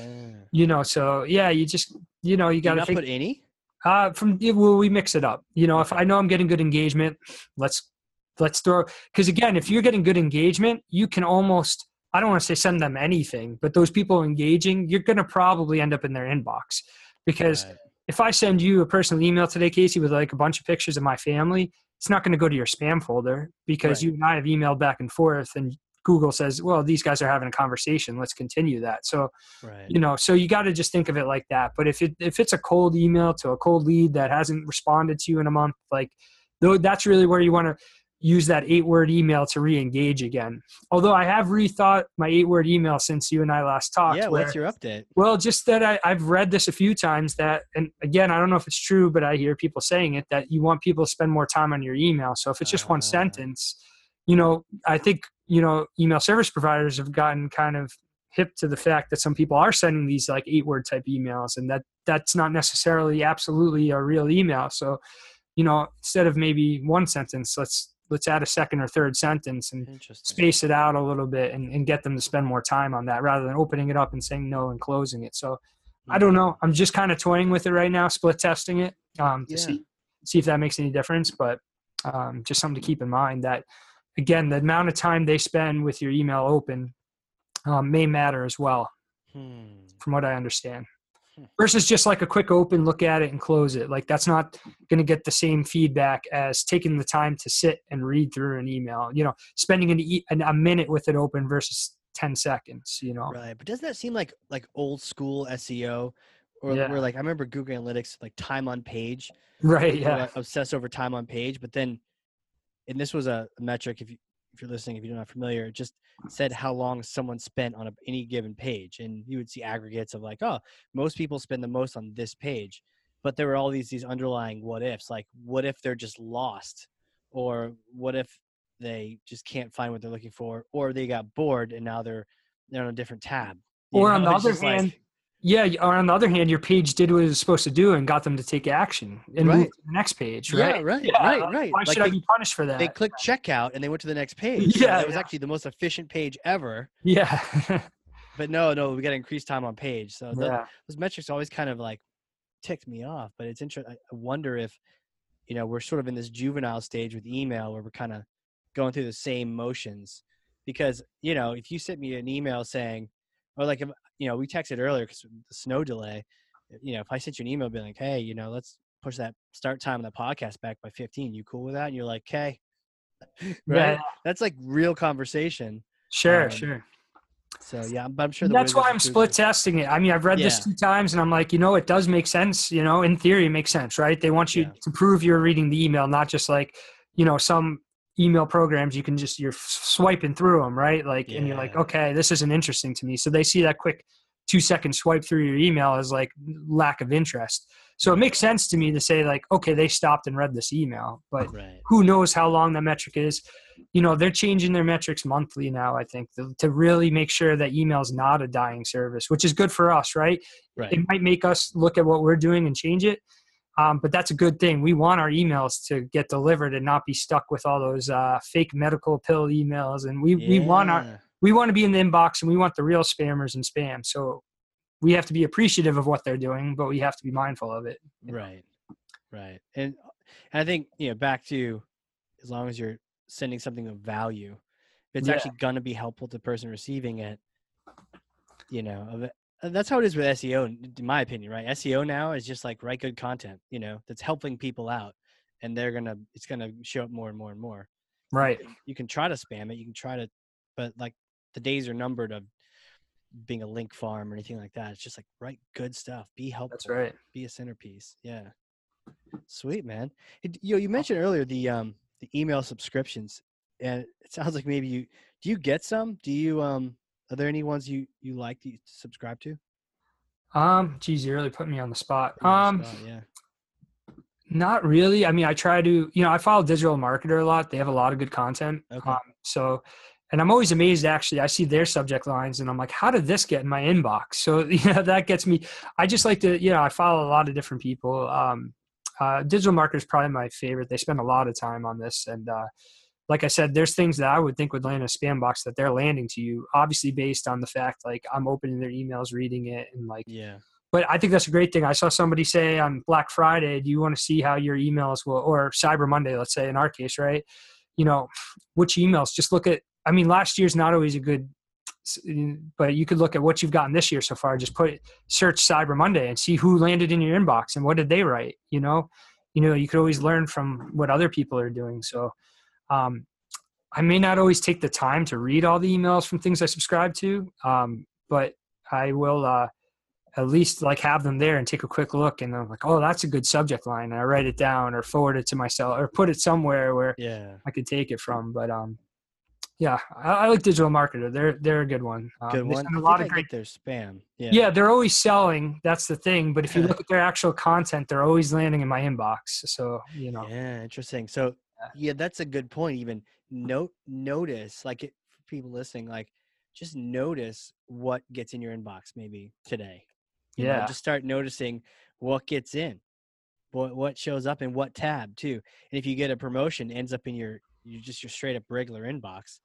you know, so yeah, you just you know, you got to put any? Uh, from well, we mix it up. You know, if I know I'm getting good engagement, let's let's throw because again, if you're getting good engagement, you can almost I don't want to say send them anything, but those people engaging, you're going to probably end up in their inbox because Right. if I send you a personal email today, Casey, with like a bunch of pictures of my family, it's not going to go to your spam folder because Right. you and I have emailed back and forth, and Google says, "Well, these guys are having a conversation. Let's continue that." So right. you know so you got to just think of it like that but if it if it's a cold email to a cold lead that hasn't responded to you in a month like though that's really where you want to use that eight word email to re-engage again. Although I have rethought my eight word email since you and I last talked. Yeah, where- what's your update? well, just that I, I've read this a few times that, and again, I don't know if it's true, but I hear people saying it that you want people to spend more time on your email. So if it's just one Ah. sentence, you know, I think, you know, email service providers have gotten kind of hip to the fact that some people are sending these like eight word type emails and that that's not necessarily absolutely a real email. So, you know, instead of maybe one sentence, let's, let's add a second or third sentence and space it out a little bit and, and get them to spend more time on that rather than opening it up and saying no and closing it. So I don't know. I'm just kind of toying with it right now, split testing it um, to Yeah. see see if that makes any difference. But um, just something to keep in mind that again, the amount of time they spend with your email open um, may matter as well, Hmm. from what I understand. Hmm. Versus just like a quick open, look at it and close it. Like that's not going to get the same feedback as taking the time to sit and read through an email. You know, spending an, e- an, a minute with it open versus ten seconds. You know, Right, but doesn't that seem like like old school SEO, or Yeah. where like I remember Google Analytics like time on page, right? Yeah, obsessed over time on page, but then, and this was a metric if you if you're listening if you're not familiar, it just said how long someone spent on a, any given page, and you would see aggregates of like oh most people spend the most on this page, but there were all these these underlying what ifs like what if they're just lost, or what if they just can't find what they're looking for, or they got bored and now they're they're on a different tab. you Or on the other just like- hand, Yeah, or on the other hand, your page did what it was supposed to do and got them to take action and move Right. to the next page, Yeah, right? right, Yeah, right, right. Why Like should I be punished for that? they clicked checkout and they went to the next page. Yeah, that was actually the most efficient page ever. yeah, But no, no, we got to increase time on page. So yeah, those metrics always kind of like ticked me off. But it's interesting. I wonder if you know we're sort of in this juvenile stage with email where we're kind of going through the same motions. Because you know, if you sent me an email saying, or like if you know, we texted earlier because the snow delay. You know, if I sent you an email being like, hey, you know, let's push that start time of the podcast back by 15. You cool with that? And you're like, okay. right? yeah. That's like real conversation. Sure, Um, sure. So yeah, but I'm sure That's why I'm split Googles- testing it. I mean, I've read this two times, and I'm like, you know, it does make sense. You know, in theory, it makes sense, right? They want you Yeah. to prove you're reading the email, not just like, you know, some email programs you can just you're swiping through them, right? Like, and you're like, okay, this isn't interesting to me. So they see that quick two second swipe through your email as like lack of interest. So it makes sense to me to say like, okay, they stopped and read this email, but Right. who knows how long that metric is you know they're changing their metrics monthly now i think to, to really make sure that email is not a dying service which is good for us right Right. it might make us look at what we're doing and change it um, but that's a good thing we want our emails to get delivered and not be stuck with all those uh, fake medical pill emails and we, we want our we want to be in the inbox and we want the real spammers and spam so we have to be appreciative of what they're doing but we have to be mindful of it you know? Right. Right. And, I think, you know, back to as long as you're sending something of value, if it's Yeah. actually going to be helpful to the person receiving it, you know, of it, and that's how it is with SEO, in my opinion, right? SEO now is just like write good content, you know, that's helping people out and they're going to, it's going to show up more and more and more. right You can try to spam it. You can try to, but like the days are numbered of being a link farm or anything like that. It's just like write good stuff, be helpful that's right be a centerpiece. Yeah. Sweet man. It, you know, you mentioned earlier the um the email subscriptions, and it sounds like maybe you do you get some? Do you um are there any ones you you like to subscribe to? um geez you really put me on the spot on um the spot, yeah. Not really. I mean, I try to, you know, I follow Digital Marketer a lot. They have a lot of good content. Okay. Um, so, and I'm always amazed actually. I see their subject lines and I'm like, how did this get in my inbox? So, you know, that gets me. I just like to, you know, I follow a lot of different people. Um, uh, Digital Marketer is probably my favorite. They spend a lot of time on this. And, uh, like I said, there's things that I would think would land in a spam box that they're landing to you, obviously based on the fact like I'm opening their emails, reading it, and like Yeah. but I think that's a great thing. I saw somebody say on Black Friday, do you want to see how your emails will, or Cyber Monday, let's say in our case, right? You know, which emails? Just look at, I mean, last year's not always a good, but you could look at what you've gotten this year so far. Just put, search Cyber Monday and see who landed in your inbox and what did they write, you know? You know, you could always learn from what other people are doing. So, um, I may not always take the time to read all the emails from things I subscribe to, um, but I will, uh, at least like have them there and take a quick look and I'm like, oh, that's a good subject line. And I write it down or forward it to myself or put it somewhere where Yeah. I could take it from. But um, yeah, I, I like Digital Marketer. They're they're a good one. Um, Good one. A lot think of I great. their spam. Yeah. Yeah, they're always selling. That's the thing. But if you look at their actual content, they're always landing in my inbox. So you know, Yeah, interesting. So yeah, that's a good point. Even note notice like it, for people listening, like just notice what gets in your inbox maybe today. You know, yeah, just start noticing what gets in, what what shows up in what tab too. And if you get a promotion, ends up in your you just your straight up regular inbox.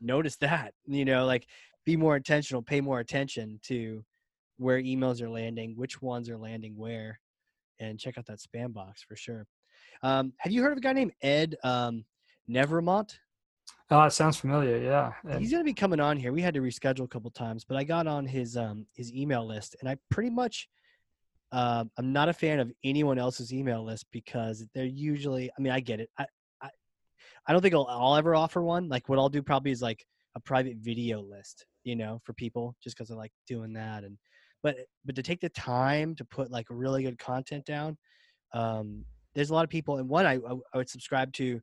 Notice that. You know, like be more intentional, pay more attention to where emails are landing, which ones are landing where, and check out that spam box for sure. Um, have you heard of a guy named Ed um, Nevraumont? oh, it sounds familiar. Yeah, And- He's gonna be coming on here. We had to reschedule a couple times, but I got on his um his email list, and I pretty much um I'm not a fan of anyone else's email list because they're usually. I mean, I get it. I I, I don't think I'll, I'll ever offer one. Like what I'll do probably is like a private video list, you know, for people, just because I like doing that. And but but to take the time to put like really good content down, um, there's a lot of people, and one I I, would subscribe to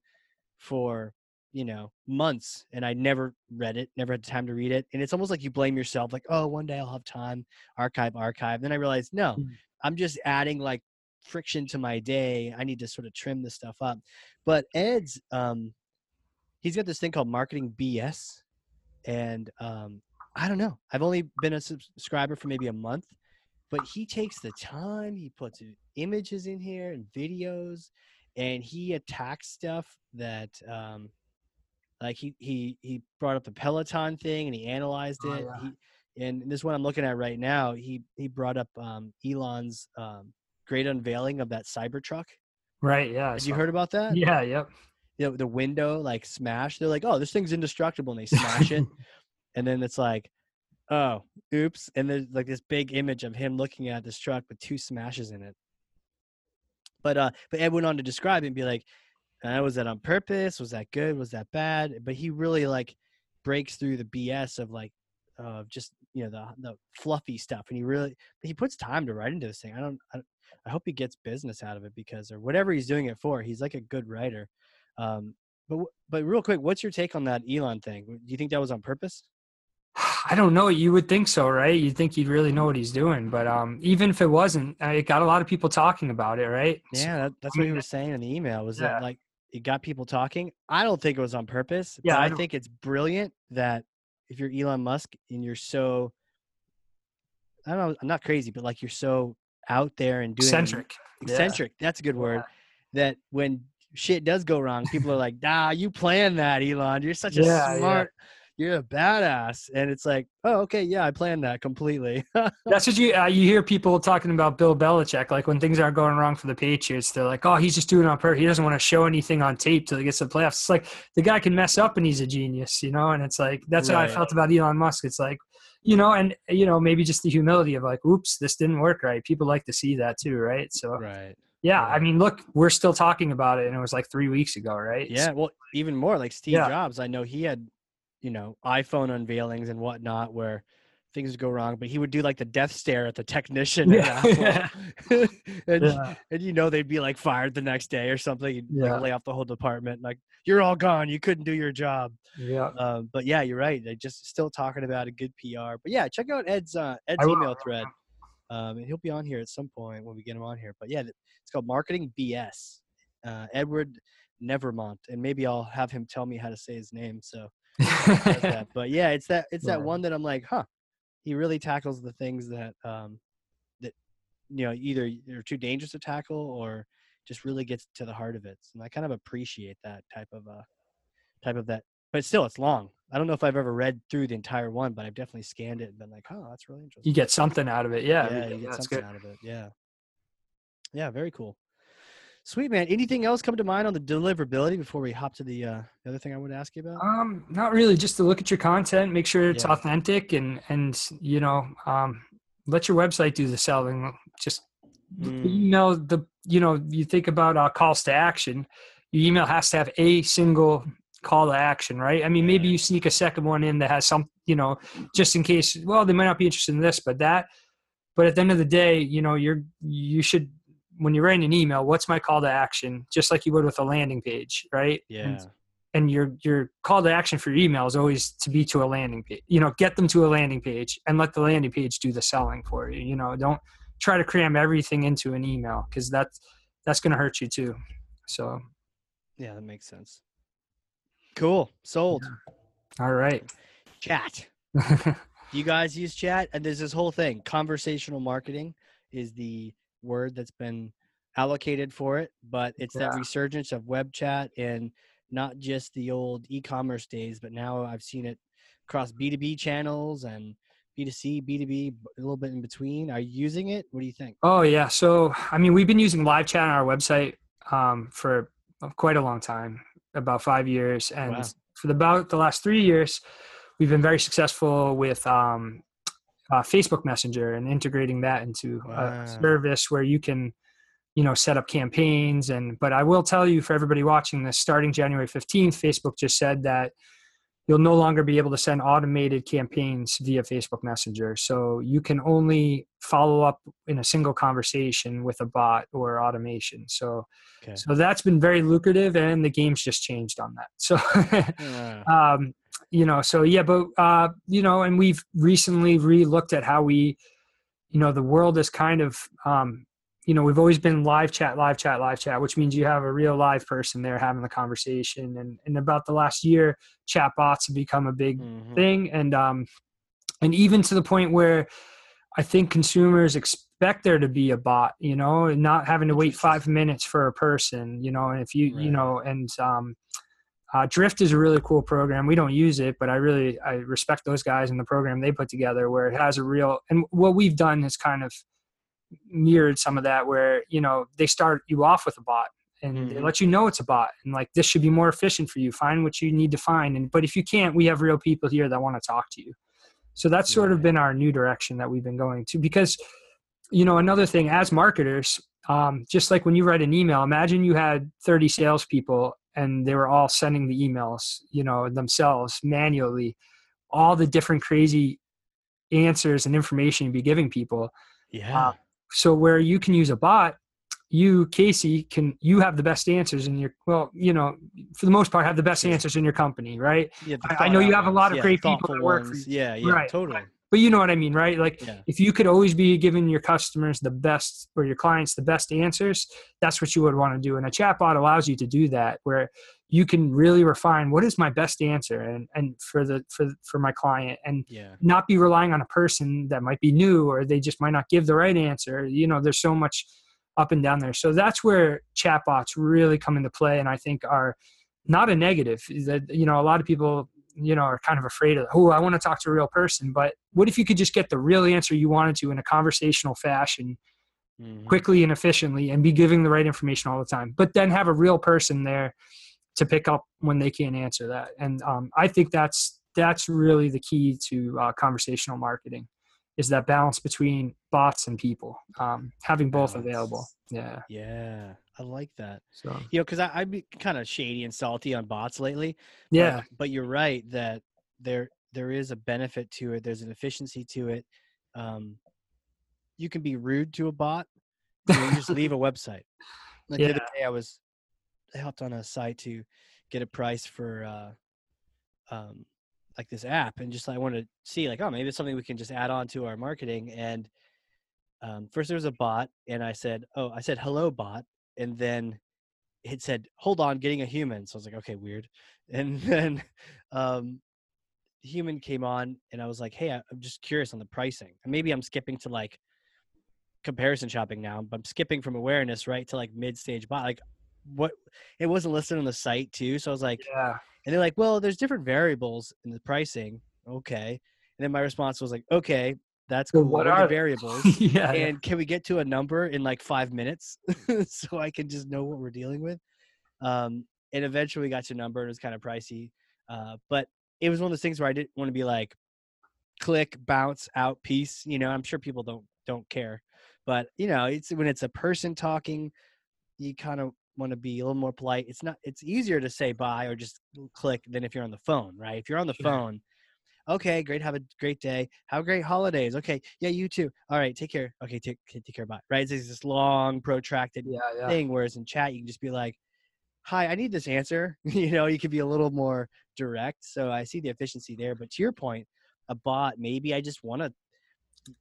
for you know months and i never read it never had time to read it and it's almost like you blame yourself like oh one day i'll have time archive archive then i realized no Mm. i'm just adding like friction to my day i need to sort of trim this stuff up but ed's um he's got this thing called marketing bs and um i don't know i've only been a subscriber for maybe a month but he takes the time he puts images in here and videos and he attacks stuff that um like he he he brought up the peloton thing and he analyzed Oh, it yeah. he, and this one i'm looking at right now he he brought up um elon's um great unveiling of that cybertruck right. Yeah, have you heard about that Yeah, yep. you know, the window like smashed they're like oh this thing's indestructible and they smash it and then it's like oh oops and there's like this big image of him looking at this truck with two smashes in it. But uh but ed went on to describe it and be like uh, was that on purpose? Was that good? Was that bad? But he really like breaks through the bs of like of just you know the the fluffy stuff and he really he puts time to write into this thing. I don't i, I hope he gets business out of it because or whatever he's doing it for he's like a good writer. Um but but real quick what's your take on that elon thing? Do you think that was on purpose I don't know. You would think so, right? You'd think he'd really know what he's doing, but um, even if it wasn't, uh, it got a lot of people talking about it, right? Yeah, that, that's I what he was saying in the email. Was Yeah. that like it got people talking? I don't think it was on purpose. Yeah, I I, think it's brilliant that if you're Elon Musk and you're so, I don't know, I'm not crazy, but like you're so out there and doing eccentric. Yeah. eccentric. That's a good word. Yeah. That when shit does go wrong, people are like, "Nah, you planned that, Elon. You're such a Yeah, yeah. smart." You're a badass, and it's like, oh, okay, yeah, I planned that completely. That's what you uh, you hear people talking about Bill Belichick. Like when things aren't going wrong for the Patriots, they're like, "Oh, he's just doing it on purpose. He doesn't want to show anything on tape till he gets to the playoffs." It's like the guy can mess up and he's a genius, you know. And it's like that's how I felt about Elon Musk. It's like, you know, and you know maybe just the humility of like, "Oops, this didn't work right." People like to see that too, right? So right. yeah, Yeah. I mean, look, we're still talking about it, and it was like three weeks ago, right? Yeah, well, even more like Steve Yeah. Jobs. I know he had, you know, iPhone unveilings and whatnot where things go wrong, but he would do like the death stare at the technician Yeah. and, Yeah. and you know they'd be like fired the next day or something. You'd, like, lay off the whole department. Like you're all gone. You couldn't do your job. yeah. Um, but yeah, you're right. They just still talking about a good PR. But yeah, check out Ed's uh, Ed's email thread. Um, and he'll be on here at some point when we get him on here. But yeah, it's called Marketing BS. Uh, Edward Nevraumont, and maybe I'll have him tell me how to say his name. So that. But yeah, it's that it's that one that I'm like, huh, he really tackles the things that um, that you know either they're too dangerous to tackle or just really gets to the heart of it. And I kind of appreciate that type of uh type of that. But still, it's long. I don't know if I've ever read through the entire one, but I've definitely scanned it and been like, oh, that's really interesting. you get something out of it, yeah. yeah, you get something good. out of it. Yeah. Yeah, very cool. Sweet man. Anything else come to mind on the deliverability before we hop to the uh, the other thing I to ask you about? Um, not really. Just to look at your content, make sure it's Yeah. authentic, and and you know, um, let your website do the selling. Just Mm. email the. You know, you think about uh, calls to action. Your email has to have a single call to action, right? I mean, maybe you sneak a second one in that has some, you know, just in case. Well, they might not be interested in this, but that but at the end of the day you know you're you should when you're writing an email what's my call to action just like you would with a landing page right Yeah. and, and your your call to action for your email is always to be to a landing page you know get them to a landing page and let the landing page do the selling for you you know don't try to cram everything into an email because that's that's going to hurt you too so yeah, that makes sense. Cool. Sold. all right Chat. You guys use chat? And there's this whole thing. Conversational marketing is the word that's been allocated for it, but it's that resurgence of web chat and not just the old e-commerce days, but now I've seen it across B2B channels and B2C, B2B, a little bit in between. Are you using it? What do you think? Oh yeah. So I mean, we've been using live chat on our website um, for quite a long time, about five years, and Wow. for the, about the last three years, we've been very successful with um, uh, Facebook Messenger and integrating that into Wow. a service where you can, you know, set up campaigns. And but I will tell you for everybody watching this, starting January fifteenth, Facebook just said that you'll no longer be able to send automated campaigns via Facebook Messenger. So you can only follow up in a single conversation with a bot or automation. So Okay. so that's been very lucrative and the game's just changed on that. So Uh, um you know so yeah but uh you know and we've recently re-looked at how we you know the world is kind of um you know we've always been live chat live chat live chat which means you have a real live person there having the conversation. And in about the last year chat bots have become a big mhm. thing. And um and even to the point where i think consumers expect there to be a bot you know and not having to wait five minutes for a person you know and if you you know and um uh, drift is a really cool program. We don't use it but i really i respect those guys and the program they put together where it has a real and what we've done is kind of mirrored some of that where you know they start you off with a bot and they Mhm. let you know it's a bot and like this should be more efficient for you find what you need to find and but if you can't we have real people here that want to talk to you so that's sort of been our new direction that we've been going to because you know another thing as marketers um, just like when you write an email imagine you had 30 salespeople and they were all sending the emails you know themselves manually all the different crazy answers and information you'd be giving people yeah. So where you can use a bot you casey can you have the best answers in your well you know for the most part have the best answers in your company right yeah I- I know you have a lot of ones. great people that work for you. Yeah, yeah, Right. totally. But you know what i mean right? Like Yeah. if you could always be giving your customers the best or your clients the best answers that's what you would want to do. And a chatbot allows you to do that where you can really refine what is my best answer and and for the for for my client and Yeah. not be relying on a person that might be new or they just might not give the right answer. You know there's so much up and down there. So that's where chatbots really come into play and i think are not a negative. That you know a lot of people you know are kind of afraid of oh i want to talk to a real person but what if you could just get the real answer you wanted to in a conversational fashion Mhm. quickly and efficiently and be giving the right information all the time but then have a real person there to pick up when they can't answer that and um, i think that's that's really the key to uh, conversational marketing is that balance between bots and people um, having both Balance. available yeah Yeah, I like that. so You know, because I've been kind of shady and salty on bots lately. but- yeah but, you're right that there there is a benefit to it. There's an efficiency to it. Um, you can be rude to a bot. You, know, you just leave a website. Like the other day, I was I helped on a site to get a price for uh, um, like this app, and just I wanted to see like, oh, maybe it's something we can just add on to our marketing. And um, first there was a bot, and I said, oh, I said hello bot, and then it said, hold on, getting a human. So I was like, okay, weird. And then um, human came on, and I was like, hey, I'm just curious on the pricing. And maybe I'm skipping to like comparison shopping now, but I'm skipping from awareness right to like mid stage bot. Like, what? It wasn't listed on the site too, so I was like, yeah and they're like, well, there's different variables in the pricing. Okay. And then my response was like, okay, that's Well, cool. what What are are the variables? yeah and can we get to a number in like five minutes so I can just know what we're dealing with? Um, and eventually we got to a number and it was kind of pricey. Uh, but it was one of those things where I didn't want to be like click, bounce, out, piece. You know, I'm sure people don't don't care. But you know, it's when it's a person talking, you kind of want to be a little more polite. It's not it's easier to say bye or just click than if you're on the phone, right? If you're on the Sure. phone, Okay, great. Have a great day. Have a great holidays. Okay, yeah, you too. All right, take care. Okay, take take care. Bye. Right? It's this long, protracted Yeah, yeah. thing. Whereas in chat, you can just be like, "Hi, I need this answer." you know, you could be a little more direct. So I see the efficiency there. But to your point, a bot, maybe I just want to,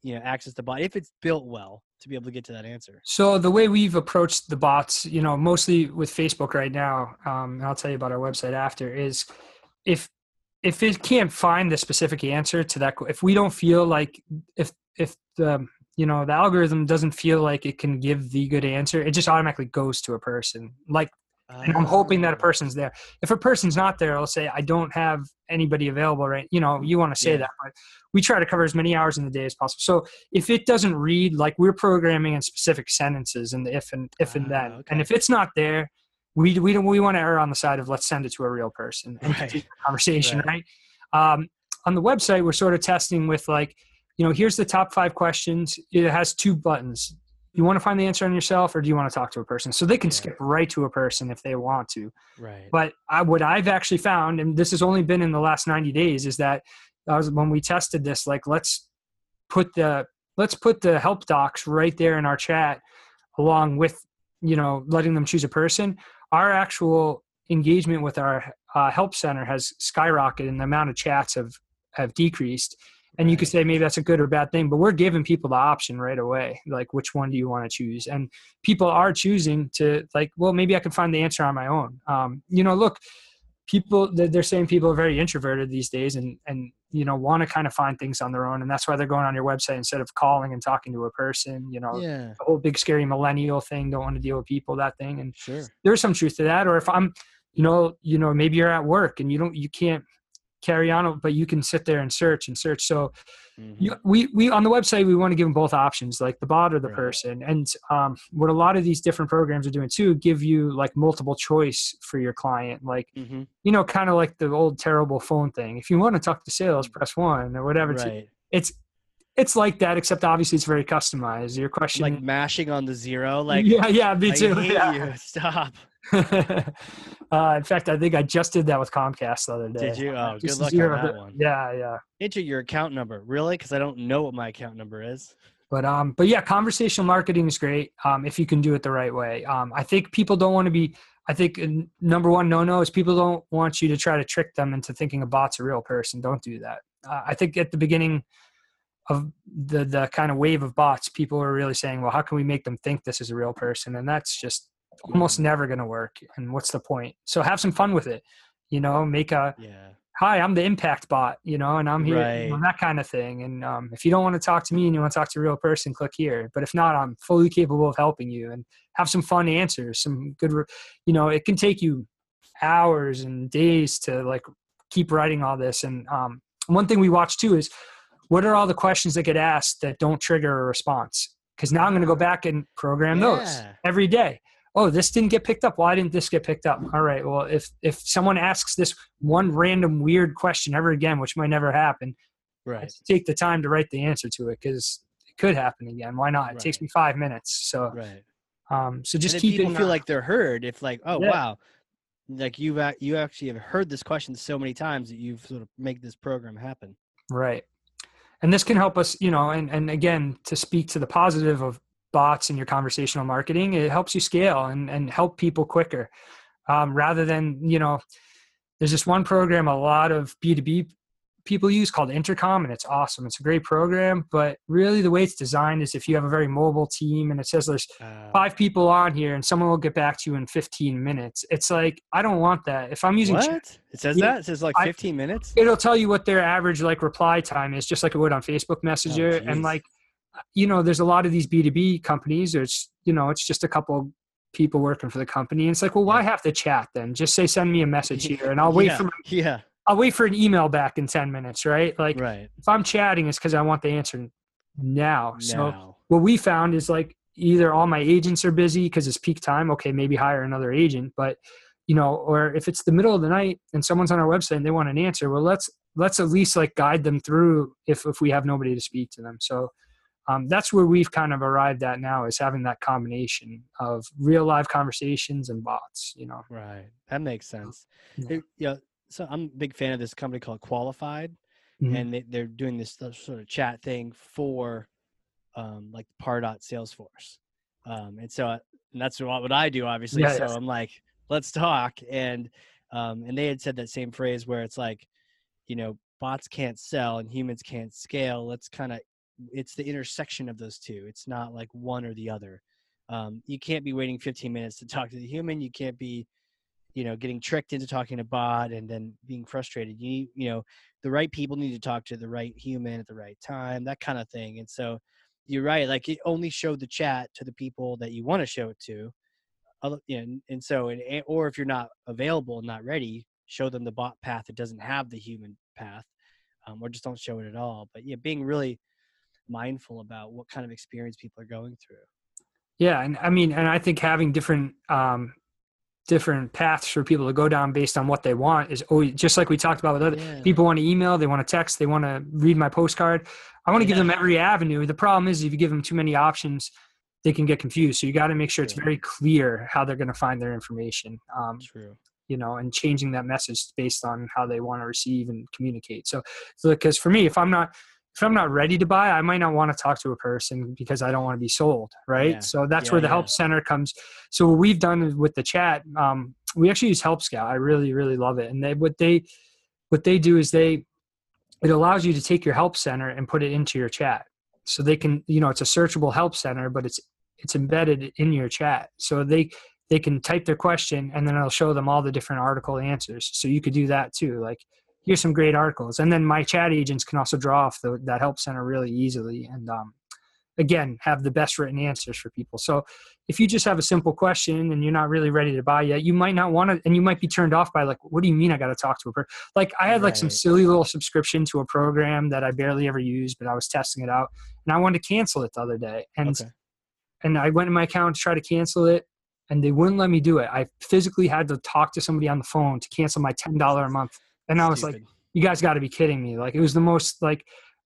you know, access the bot if it's built well to be able to get to that answer. So the way we've approached the bots, you know, mostly with Facebook right now, um, and I'll tell you about our website after, is if if it can't find the specific answer to that, if we don't feel like if if the you know the algorithm doesn't feel like it can give the good answer, it just automatically goes to a person. Like and I'm hoping that a Oh, person's there. If a person's not there, I'll say I don't have anybody available. Right? You know, you want to say Yeah. that, but we try to cover as many hours in the day as possible. So if it doesn't read, like we're programming in specific sentences and the if and if and Ah, then, okay. and if it's not there, we we don't we want to err on the side of let's send it to a real person and Right. continue the conversation. Right. Right? Um, on the website, we're sort of testing with like, you know, here's the top five questions. It has two buttons. You want to find the answer on yourself, or do you want to talk to a person? So they can skip right to a person if they want to. right. But I, what I've actually found, and this has only been in the last 90 days, is that was, when we tested this, like let's put the let's put the help docs right there in our chat, along with you know letting them choose a person. Our actual engagement with our uh, help center has skyrocketed, and the amount of chats have have decreased. And you could say maybe that's a good or bad thing, but we're giving people the option right away. Like, which one do you want to choose? And people are choosing to like, well, maybe I can find the answer on my own. Um, you know, look, people they're they're saying people are very introverted these days, and and you know want to kind of find things on their own, and that's why they're going on your website instead of calling and talking to a person. You know, yeah, the whole big scary millennial thing, don't want to deal with people, that thing, and sure. there's some truth to that. Or if I'm, you know, you know, maybe you're at work and you don't, you can't carry on, but you can sit there and search and search. So Mhm. you, we we on the website we want to give them both options, like the bot or the Right. person. And um, what a lot of these different programs are doing too, give you like multiple choice for your client, like Mhm. you know, kind of like the old terrible phone thing. If you want to talk to sales, press one or whatever. It's- Right. It's it's like that, except obviously it's very customized. Your question, Like mashing on the zero. Like, yeah, yeah, me too. yeah. you. Stop. uh, in fact, I think I just did that with Comcast the other day. Did you? Oh, Just good luck zero on that one. Yeah, yeah. Enter your account number. Really? Because I don't know what my account number is. But um, but yeah, conversational marketing is great um, if you can do it the right way. Um, I think people don't want to be. I think number one no no is people don't want you to try to trick them into thinking a bot's a real person. Don't do that. Uh, I think at the beginning of the the kind of wave of bots, people were really saying, well, how can we make them think this is a real person? And that's just almost never going to work. And what's the point? So have some fun with it. You know, make a Yeah. hi, I'm the impact bot, you know, and I'm here, you know, that kind of thing. And um, if you don't want to talk to me and you want to talk to a real person, click here. But if not, I'm fully capable of helping you and have some fun answers, some good, re- you know, it can take you hours and days to like keep writing all this. And um, one thing we watch too is what are all the questions that get asked that don't trigger a response? Because now I'm going to go back and program those every day. Oh, this didn't get picked up. Why didn't this get picked up? All right. Well, if if someone asks this one random weird question ever again, which might never happen, Right. take the time to write the answer to it because it could happen again. Why not? It takes me five minutes. So, Right. um, so just keep people it. feel like they're heard if like oh Yeah. wow like you've you actually have heard this question so many times that you've sort of make this program happen Right. And this can help us, you know, and, and again, to speak to the positive of bots in your conversational marketing, it helps you scale and, and help people quicker. Um, rather than, you know, there's this one program a lot of B2B people use called Intercom, and it's awesome. It's a great program, but really the way it's designed is if you have a very mobile team and it says there's uh, five people on here and someone will get back to you in 15 minutes. It's like, I don't want that. If I'm using what it says Yeah, that it says like I- 15 minutes it'll tell you what their average like reply time is just like it would on facebook messenger geez. and like you know there's a lot of these b2b companies it's you know it's just a couple people working for the company and it's like well why have to chat then? Just say send me a message here and i'll wait yeah, for my, yeah. I'll wait for an email back in 10 minutes right? Like right. if i'm chatting it's because i want the answer now. So what we found is like either all my agents are busy because it's peak time okay maybe hire another agent but you know or if it's the middle of the night and someone's on our website and they want an answer well let's let's at least like guide them through if if we have nobody to speak to them. So um, that's where we've kind of arrived at now is having that combination of real live conversations and bots you know right that makes sense Yeah. It- so i'm a big fan of this company called qualified Mhm. and they, they're doing this sort of chat thing for um, like Pardot Salesforce, um, and so and that's what, what I do, obviously. Yeah, so yes. I'm like, let's talk, and um, and they had said that same phrase where it's like, you know, bots can't sell and humans can't scale. Let's kind of, it's the intersection of those two. It's not like one or the other. Um, you can't be waiting 15 minutes to talk to the human. You can't be, you know, getting tricked into talking to bot and then being frustrated. You need, you know, the right people need to talk to the right human at the right time, that kind of thing. And so you're right. Like it only showed the chat to the people that you want to show it to. And, and so, and, and- or if you're not available and not ready, show them the bot path that doesn't have the human path, um, or just don't show it at all. But yeah, being really mindful about what kind of experience people are going through. Yeah, and I mean, and I think having different um, different paths for people to go down based on what they want is always just like we talked about with other Yeah. people want to email, they want to text, they want to read my postcard. I want to give them every avenue. The problem is if you give them too many options, they can get confused. So you got to make sure it's very clear how they're going to find their information. Um, True. you know, and changing that message based on how they want to receive and communicate. So, because for me, if I'm not if I'm not ready to buy, I might not want to talk to a person because I don't want to be sold, right? Yeah. So that's Yeah, where the yeah. help center comes. So what we've done with the chat, um, we actually use Help Scout. I really, really love it. And they what they what they do is they it allows you to take your help center and put it into your chat. So they can, you know, it's a searchable help center, but it's it's embedded in your chat. So they they can type their question and then it'll show them all the different article answers. So you could do that too. Like here's some great articles. And then my chat agents can also draw off the, that help center really easily. And um, again, have the best written answers for people. So if you just have a simple question and you're not really ready to buy yet, you might not want to, and you might be turned off by like, what do you mean I got to talk to a person? Like I had like some silly little subscription to a program that I barely ever used, but I was testing it out and I wanted to cancel it the other day. And Okay. and I went in my account to try to cancel it, and they wouldn't let me do it. I physically had to talk to somebody on the phone to cancel my ten dollar a month, and I was like, "You guys got to be kidding me!" Like it was the most like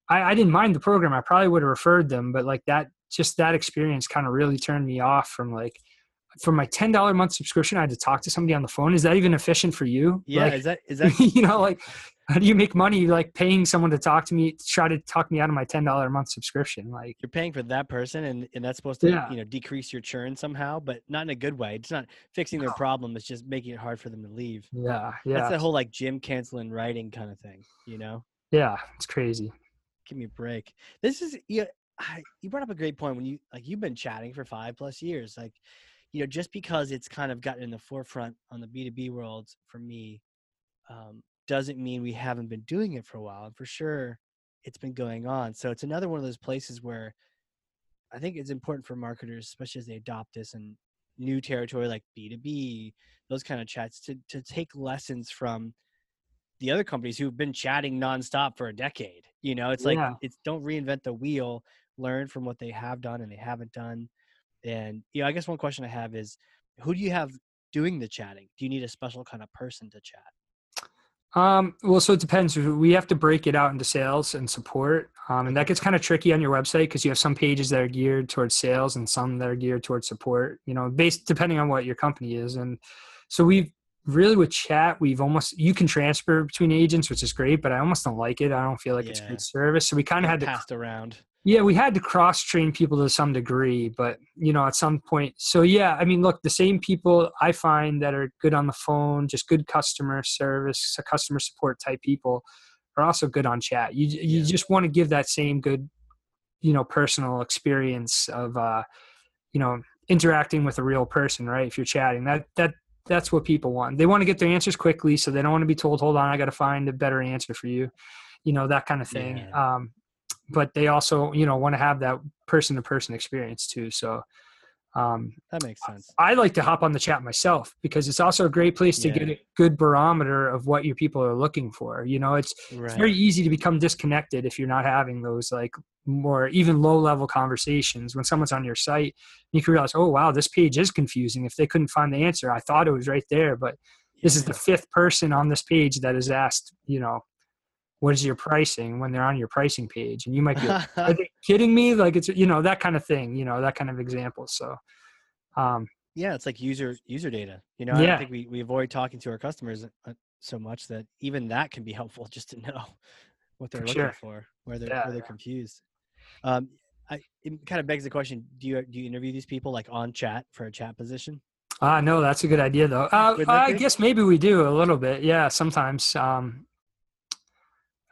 I, I didn't mind the program. I probably would have referred them, but like that, just that experience kind of really turned me off from like for my ten dollar month subscription. I had to talk to somebody on the phone. Is that even efficient for you? yeah. Like, is that is that you know, like how do you make money like paying someone to talk to me, to try to talk me out of my ten dollar a month subscription? Like you're paying for that person and, and that's supposed to Yeah. you know decrease your churn somehow but not in a good way it's not fixing their problem it's just making it hard for them to leave yeah, yeah, that's the whole like gym canceling writing kind of thing you know yeah. It's crazy. give me a break this is yeah I, you brought up a great point when you like you've been chatting for five plus years like you know just because it's kind of gotten in the forefront on the b2b world for me um, doesn't mean we haven't been doing it for a while and for sure it's been going on. So it's another one of those places where i think it's important for marketers especially as they adopt this and new territory like b2b those kind of chats to, to take lessons from the other companies who've been chatting nonstop for a decade you know? It's like Yeah. it's don't reinvent the wheel learn from what they have done and they haven't done. And you know i guess one question i have is who do you have doing the chatting? Do you need a special kind of person to chat Um, well, so it depends. We have to break it out into sales and support, um, and that gets kind of tricky on your website because you have some pages that are geared towards sales and some that are geared towards support. You know, based depending on what your company is, and so we've really with chat we've almost you can transfer between agents, which is great, but I almost don't like it. I don't feel like it's good service. So we kind of had to passed around Yeah, we had to cross train people to some degree, but you know, at some point. So yeah, I mean, look, the same people I find that are good on the phone, just good customer service, customer support type people, are also good on chat. You you Yeah. just want to give that same good, you know, personal experience of, uh, you know, interacting with a real person, right? If you're chatting, that that that's what people want. They want to get their answers quickly, so they don't want to be told, "Hold on, I got to find a better answer for you," you know, that kind of thing. Yeah. Um, but they also you know want to have that person to person experience too so um, that makes sense. I like to hop on the chat myself because it's also a great place to get a good barometer of what your people are looking for you know it's, it's very easy to become disconnected if you're not having those like more even low level conversations. When someone's on your site you can realize oh wow this page is confusing. If they couldn't find the answer i thought it was right there but this is the fifth person on this page that has asked you know what is your pricing when they're on your pricing page and you might be like, are they kidding me like it's you know that kind of thing you know that kind of example so um yeah it's like user user data you know i Yeah. don't think we, we avoid talking to our customers uh, so much that even that can be helpful just to know what they're For looking sure. for, where they're Yeah, where they're confused. Um, I, it kind of begs the question: Do you do you interview these people like on chat for a chat position? Ah, no, that's a good idea though. Uh, I guess maybe we do a little bit. Yeah, sometimes. Um,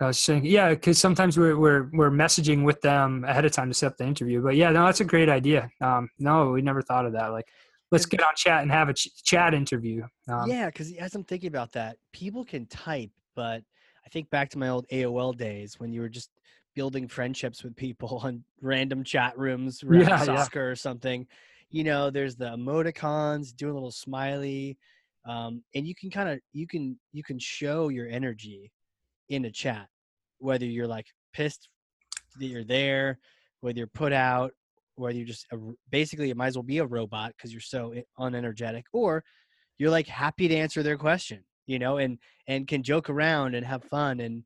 I was saying, yeah, because sometimes we're we're we're messaging with them ahead of time to set up the interview. But yeah, no, that's a great idea. Um, no, we never thought of that. Like, let's get on chat and have a ch- chat interview. Um, yeah, because as I'm thinking about that, people can type, but I think back to my old AOL days when you were just building friendships with people on random chat rooms, Yeah, yeah. soccer or something. You know, there's the emoticons, do a little smiley, um, and you can kind of you can you can show your energy in a chat, whether you're like pissed that you're there, whether you're put out, whether you're just a, basically it might as well be a robot because you're so unenergetic, or you're like happy to answer their question, you know, and and can joke around and have fun and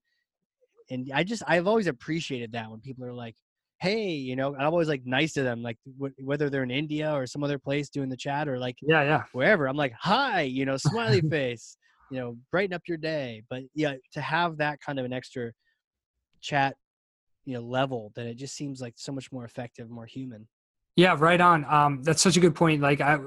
and I just I've always appreciated that when people are like, hey, you know, I'm always like nice to them, like wh- whether they're in India or some other place doing the chat or like yeah, yeah. wherever. I'm like, hi, you know, smiley face, you know, brighten up your day. But yeah, to have that kind of an extra chat, you know, level, that it just seems like so much more effective, more human. Yeah, right on. Um, that's such a good point. Like I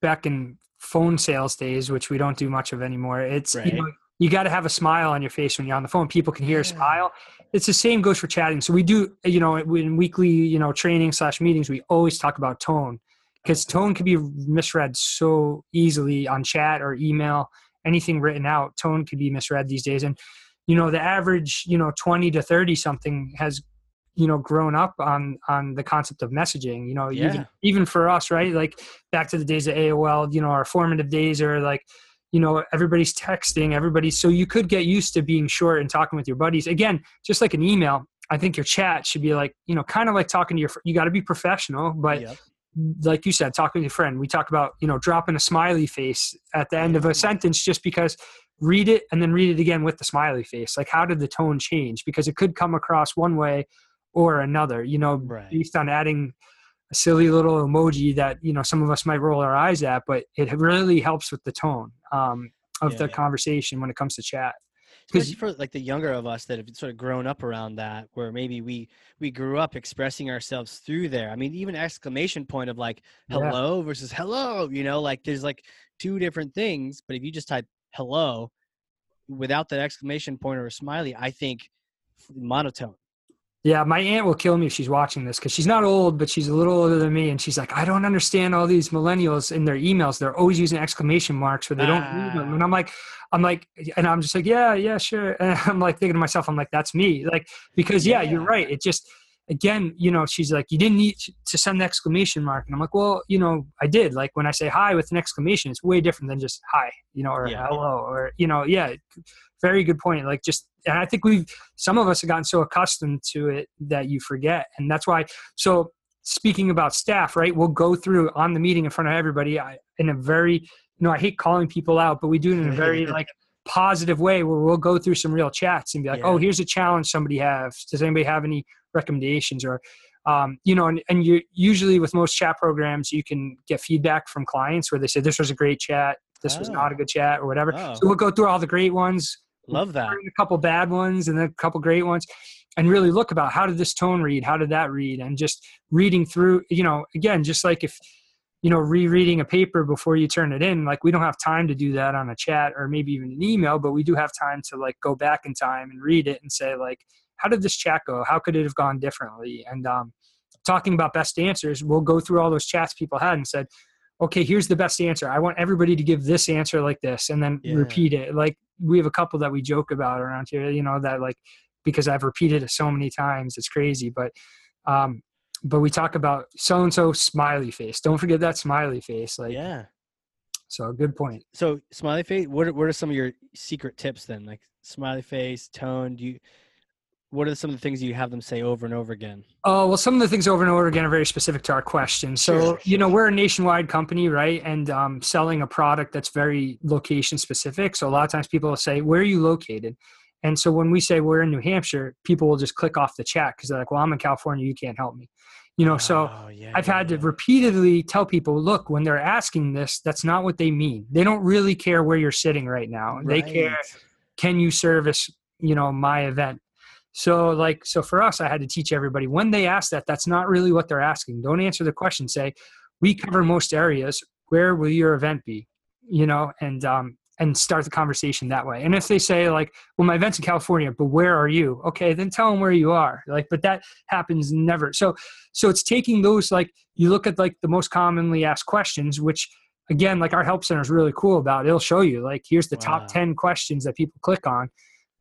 back in phone sales days, which we don't do much of anymore. It's Right. you, know, you got to have a smile on your face when you're on the phone. People can hear a smile. It's the same goes for chatting. So we do, you know, in weekly, you know, training slash meetings, we always talk about tone because tone can be misread so easily on chat or email. Anything written out, tone could be misread these days. And you know, the average, you know, twenty to thirty something has you know grown up on on the concept of messaging you know Yeah. even even for us right like back to the days of aol you know our formative days are like you know everybody's texting everybody so you could get used to being short and talking with your buddies again just like an email i think your chat should be like you know kind of like talking to your you got to be professional but Yep. Like you said talking to your friend we talk about you know dropping a smiley face at the end of a sentence just because read it and then read it again with the smiley face like how did the tone change because it could come across one way or another you know Right. based on adding a silly little emoji that you know some of us might roll our eyes at but it really helps with the tone um, of Yeah, the yeah. conversation when it comes to chat especially for like the younger of us that have sort of grown up around that where maybe we we grew up expressing ourselves through there i mean even exclamation point of like Yeah. hello versus hello you know like there's like two different things but if you just type hello without that exclamation point or a smiley i think monotone Yeah, my aunt will kill me if she's watching this because she's not old, but she's a little older than me, and she's like, I don't understand all these millennials in their emails. They're always using exclamation marks, or they don't read them. Ah. And I'm like, I'm like, and I'm just like, yeah, yeah, sure. And I'm like thinking to myself, I'm like, that's me, like because yeah, you're right. It just again, you know, she's like, you didn't need to send the exclamation mark, and I'm like, well, you know, I did. Like when I say hi with an exclamation, it's way different than just hi, you know, or Yeah. hello, or you know, yeah. Very good point. Like just, and I think we've some of us have gotten so accustomed to it that you forget and that's why so speaking about staff right we'll go through on the meeting in front of everybody I, in a very you know i hate calling people out but we do it in a very like positive way where we'll go through some real chats and be like oh here's a challenge somebody has does anybody have any recommendations or um, you know and, and you usually with most chat programs you can get feedback from clients where they say this was a great chat. This was not a Oh. good chat or whatever. Oh. so we'll go through all the great ones. Love that. a couple bad ones and then a couple great ones and really look about how did this tone read? How did that read? And just reading through you know again just like if you know rereading a paper before you turn it in like we don't have time to do that on a chat or maybe even an email but we do have time to like go back in time and read it and say like how did this chat go? How could it have gone differently? And um talking about best answers we'll go through all those chats people had and said okay here's the best answer. I want everybody to give this answer like this and then Yeah. repeat it. Like we have a couple that we joke about around here you know that like because i've repeated it so many times it's crazy but um but we talk about so and so smiley face. Don't forget that smiley face like yeah. So good point. So smiley face what are, what are some of your secret tips then? Like smiley face tone do you what are some of the things you have them say over and over again Oh, well, some of the things over and over again are very specific to our question. So, Sure, you know, sure. we're a nationwide company, right? And um, selling a product that's very location specific. So, a lot of times people will say, Where are you located? And so, when we say we're in New Hampshire, people will just click off the chat because they're like, Well, I'm in California. You can't help me. You know, so Oh, yeah, I've yeah, had to repeatedly tell people, Look, when they're asking this, that's not what they mean. They don't really care where you're sitting right now. They care can you service you know my event So like so for us, I had to teach everybody when they ask that, that's not really what they're asking. Don't answer the question. Say, we cover most areas. Where will your event be? You know, and um, and start the conversation that way. And if they say like, "Well, my event's in California, but where are you?" Okay, then tell them where you are. Like, but that happens never. So, so it's taking those like you look at like the most commonly asked questions, which again, like our help center is really cool about. It'll show you like here's the wow. top ten questions that people click on,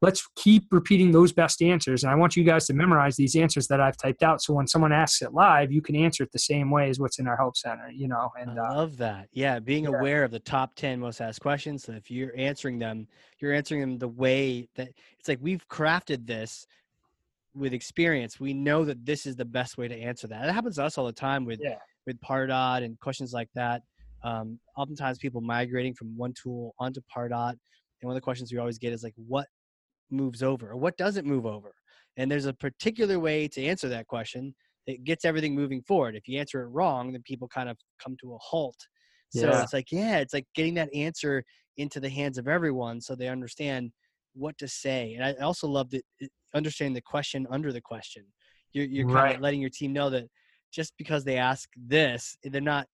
let's keep repeating those best answers. And I want you guys to memorize these answers that I've typed out. So when someone asks it live, you can answer it the same way as what's in our help center, you know, and I uh, love that. Yeah. Being yeah. aware of the top 10 most asked questions. So if you're answering them, you're answering them the way that it's like we've crafted this with experience. We know that this is the best way to answer that. It happens to us all the time with, yeah. with Pardot and questions like that. Um, oftentimes people migrating from one tool onto Pardot. And one of the questions we always get is like, what moves over or what doesn't move over? And there's a particular way to answer that question that gets everything moving forward. If you answer it wrong, then people kind of come to a halt. So yeah. it's like, yeah, it's like getting that answer into the hands of everyone so they understand what to say. And I also love that understanding the question under the question. You're, you're kind right. of letting your team know that just because they ask this, they're not,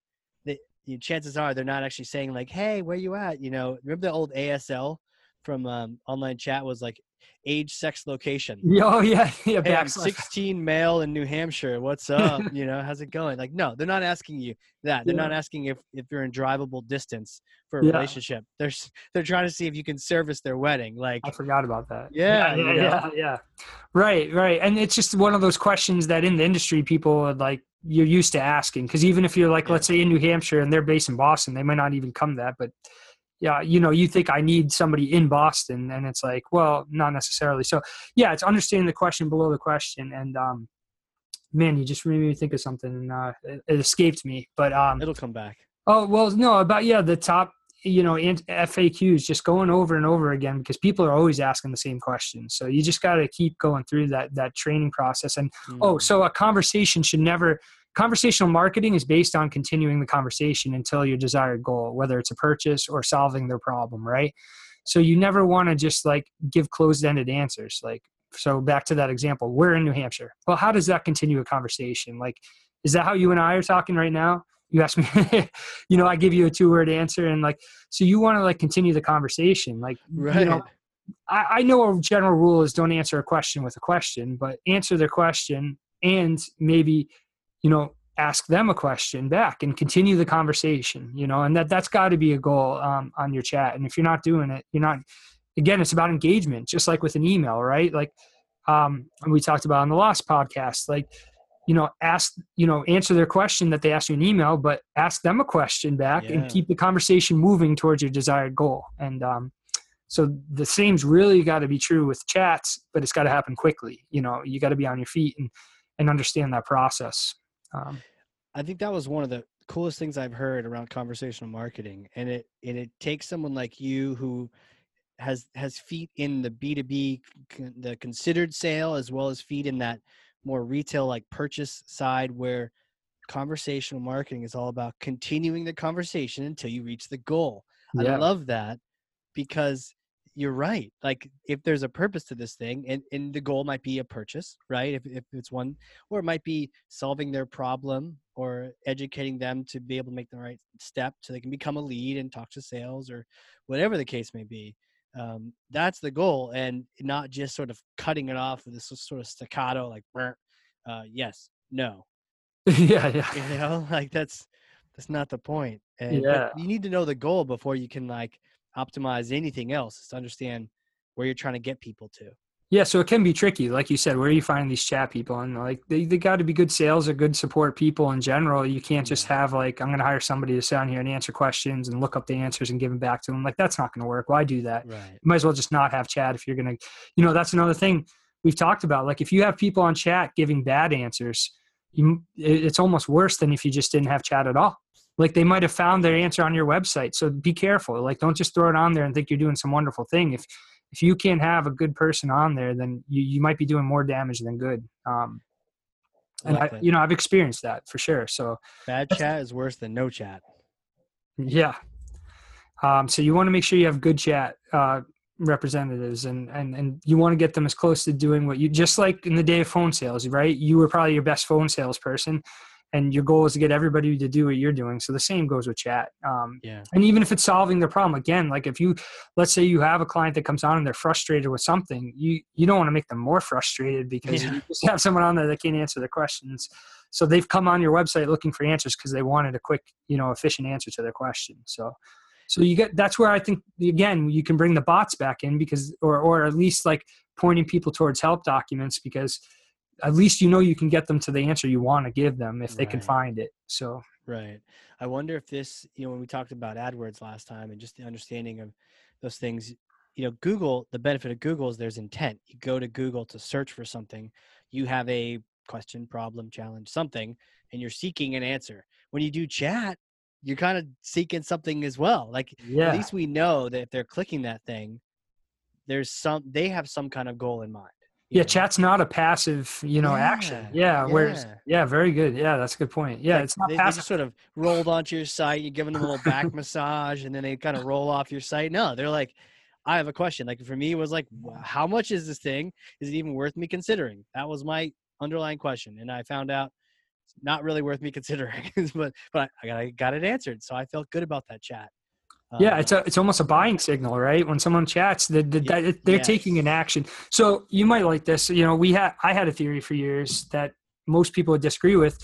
they, you know, chances are they're not actually saying like, hey, where you at? You know, remember the old ASL from um, online chat was like age, sex, location. Oh yeah, yeah. Hey, I'm 16, male in New Hampshire. What's up? you know, how's it going? Like, no, they're not asking you that. They're yeah. not asking if if you're in drivable distance for a yeah. relationship. They're they're trying to see if you can service their wedding. Like, I forgot about that. Yeah, yeah, yeah, yeah, yeah. Right, right. And it's just one of those questions that in the industry people are like you're used to asking because even if you're like, let's say in New Hampshire and they're based in Boston, they might not even come that, but yeah, you know, you think I need somebody in Boston, and it's like, well, not necessarily. So, yeah, it's understanding the question below the question, and um, man, you just made me think of something, and uh, it, it escaped me, but um, it'll come back. Oh well, no, about yeah, the top, you know, FAQs, just going over and over again because people are always asking the same questions. So you just got to keep going through that that training process. And mm. oh, so a conversation should never Conversational marketing is based on continuing the conversation until your desired goal, whether it's a purchase or solving their problem, right? So you never want to just like give closed ended answers. Like, so back to that example, we're in New Hampshire. Well, how does that continue a conversation? Like, is that how you and I are talking right now? You ask me, you know, I give you a two word answer and like, so you want to like continue the conversation. Like, right. you know, I, I know a general rule is don't answer a question with a question, but answer their question and maybe you know ask them a question back and continue the conversation you know and that that's got to be a goal um, on your chat. And if you're not doing it you're not again it's about engagement just like with an email right? Like um, we talked about on the last podcast like you know ask you know answer their question that they asked you an email but ask them a question back yeah. and keep the conversation moving towards your desired goal. And um, so the same's really got to be true with chats but it's got to happen quickly you know you got to be on your feet and and understand that process um, I think that was one of the coolest things I've heard around conversational marketing, and it and it takes someone like you who has has feet in the B two B, the considered sale, as well as feet in that more retail like purchase side, where conversational marketing is all about continuing the conversation until you reach the goal. Yeah. I love that because you're right. Like if there's a purpose to this thing and, and the goal might be a purchase, right? If, if it's one, or it might be solving their problem or educating them to be able to make the right step so they can become a lead and talk to sales or whatever the case may be. Um, that's the goal and not just sort of cutting it off with this sort of staccato, like, uh, yes, no. yeah. Yeah. You know, like that's, that's not the point. And yeah. you need to know the goal before you can like optimize anything else is to understand where you're trying to get people to. Yeah, so it can be tricky, like you said. Where are you finding these chat people? And like they, they got to be good sales or good support people in general. You can't just have like I'm going to hire somebody to sit down here and answer questions and look up the answers and give them back to them. Like that's not going to work. Why do that? Right. You might as well just not have chat if you're going to. You know, that's another thing we've talked about. Like if you have people on chat giving bad answers, you, it's almost worse than if you just didn't have chat at all like they might have found their answer on your website so be careful. Like don't just throw it on there and think you're doing some wonderful thing. If if you can't have a good person on there then you, you might be doing more damage than good. Um and I, I you know i've experienced that for sure so bad chat is worse than no chat. Yeah. Um so you want to make sure you have good chat uh representatives and and and you want to get them as close to doing what you just like in the day of phone sales right? You were probably your best phone salesperson and your goal is to get everybody to do what you're doing so the same goes with chat um, Yeah. and even if it's solving their problem again like if you let's say you have a client that comes on and they're frustrated with something you you don't want to make them more frustrated because Yeah. you just have someone on there that can't answer their questions so they've come on your website looking for answers because they wanted a quick you know efficient answer to their question so so you get that's where i think again you can bring the bots back in because or or at least like pointing people towards help documents because at least you know you can get them to the answer you want to give them if they can find it so Right. I wonder if this, you know, when we talked about AdWords last time and just the understanding of those things, you know, Google, the benefit of Google is there's intent. You go to Google to search for something, you have a question, problem, challenge, something, and you're seeking an answer. When you do chat, you're kind of seeking something as well. Like yeah at least we know that if they're clicking that thing, there's some they have some kind of goal in mind. Yeah know? chat's not a passive you know action Yeah, yeah whereas yeah. yeah very good yeah that's a good point yeah Like, it's not they, they just sort of rolled onto your site. You give them a little back massage, and then they kind of roll off your site. No, they're like, I have a question. Like for me, it was like, how much is this thing? Is it even worth me considering? That was my underlying question, and I found out it's not really worth me considering. but but I got I got it answered, so I felt good about that chat. Yeah Um, it's a, it's almost a buying signal right? When someone chats that that- Ye- that they're taking an action. So you might like this. You know we had i had a theory for years that most people would disagree with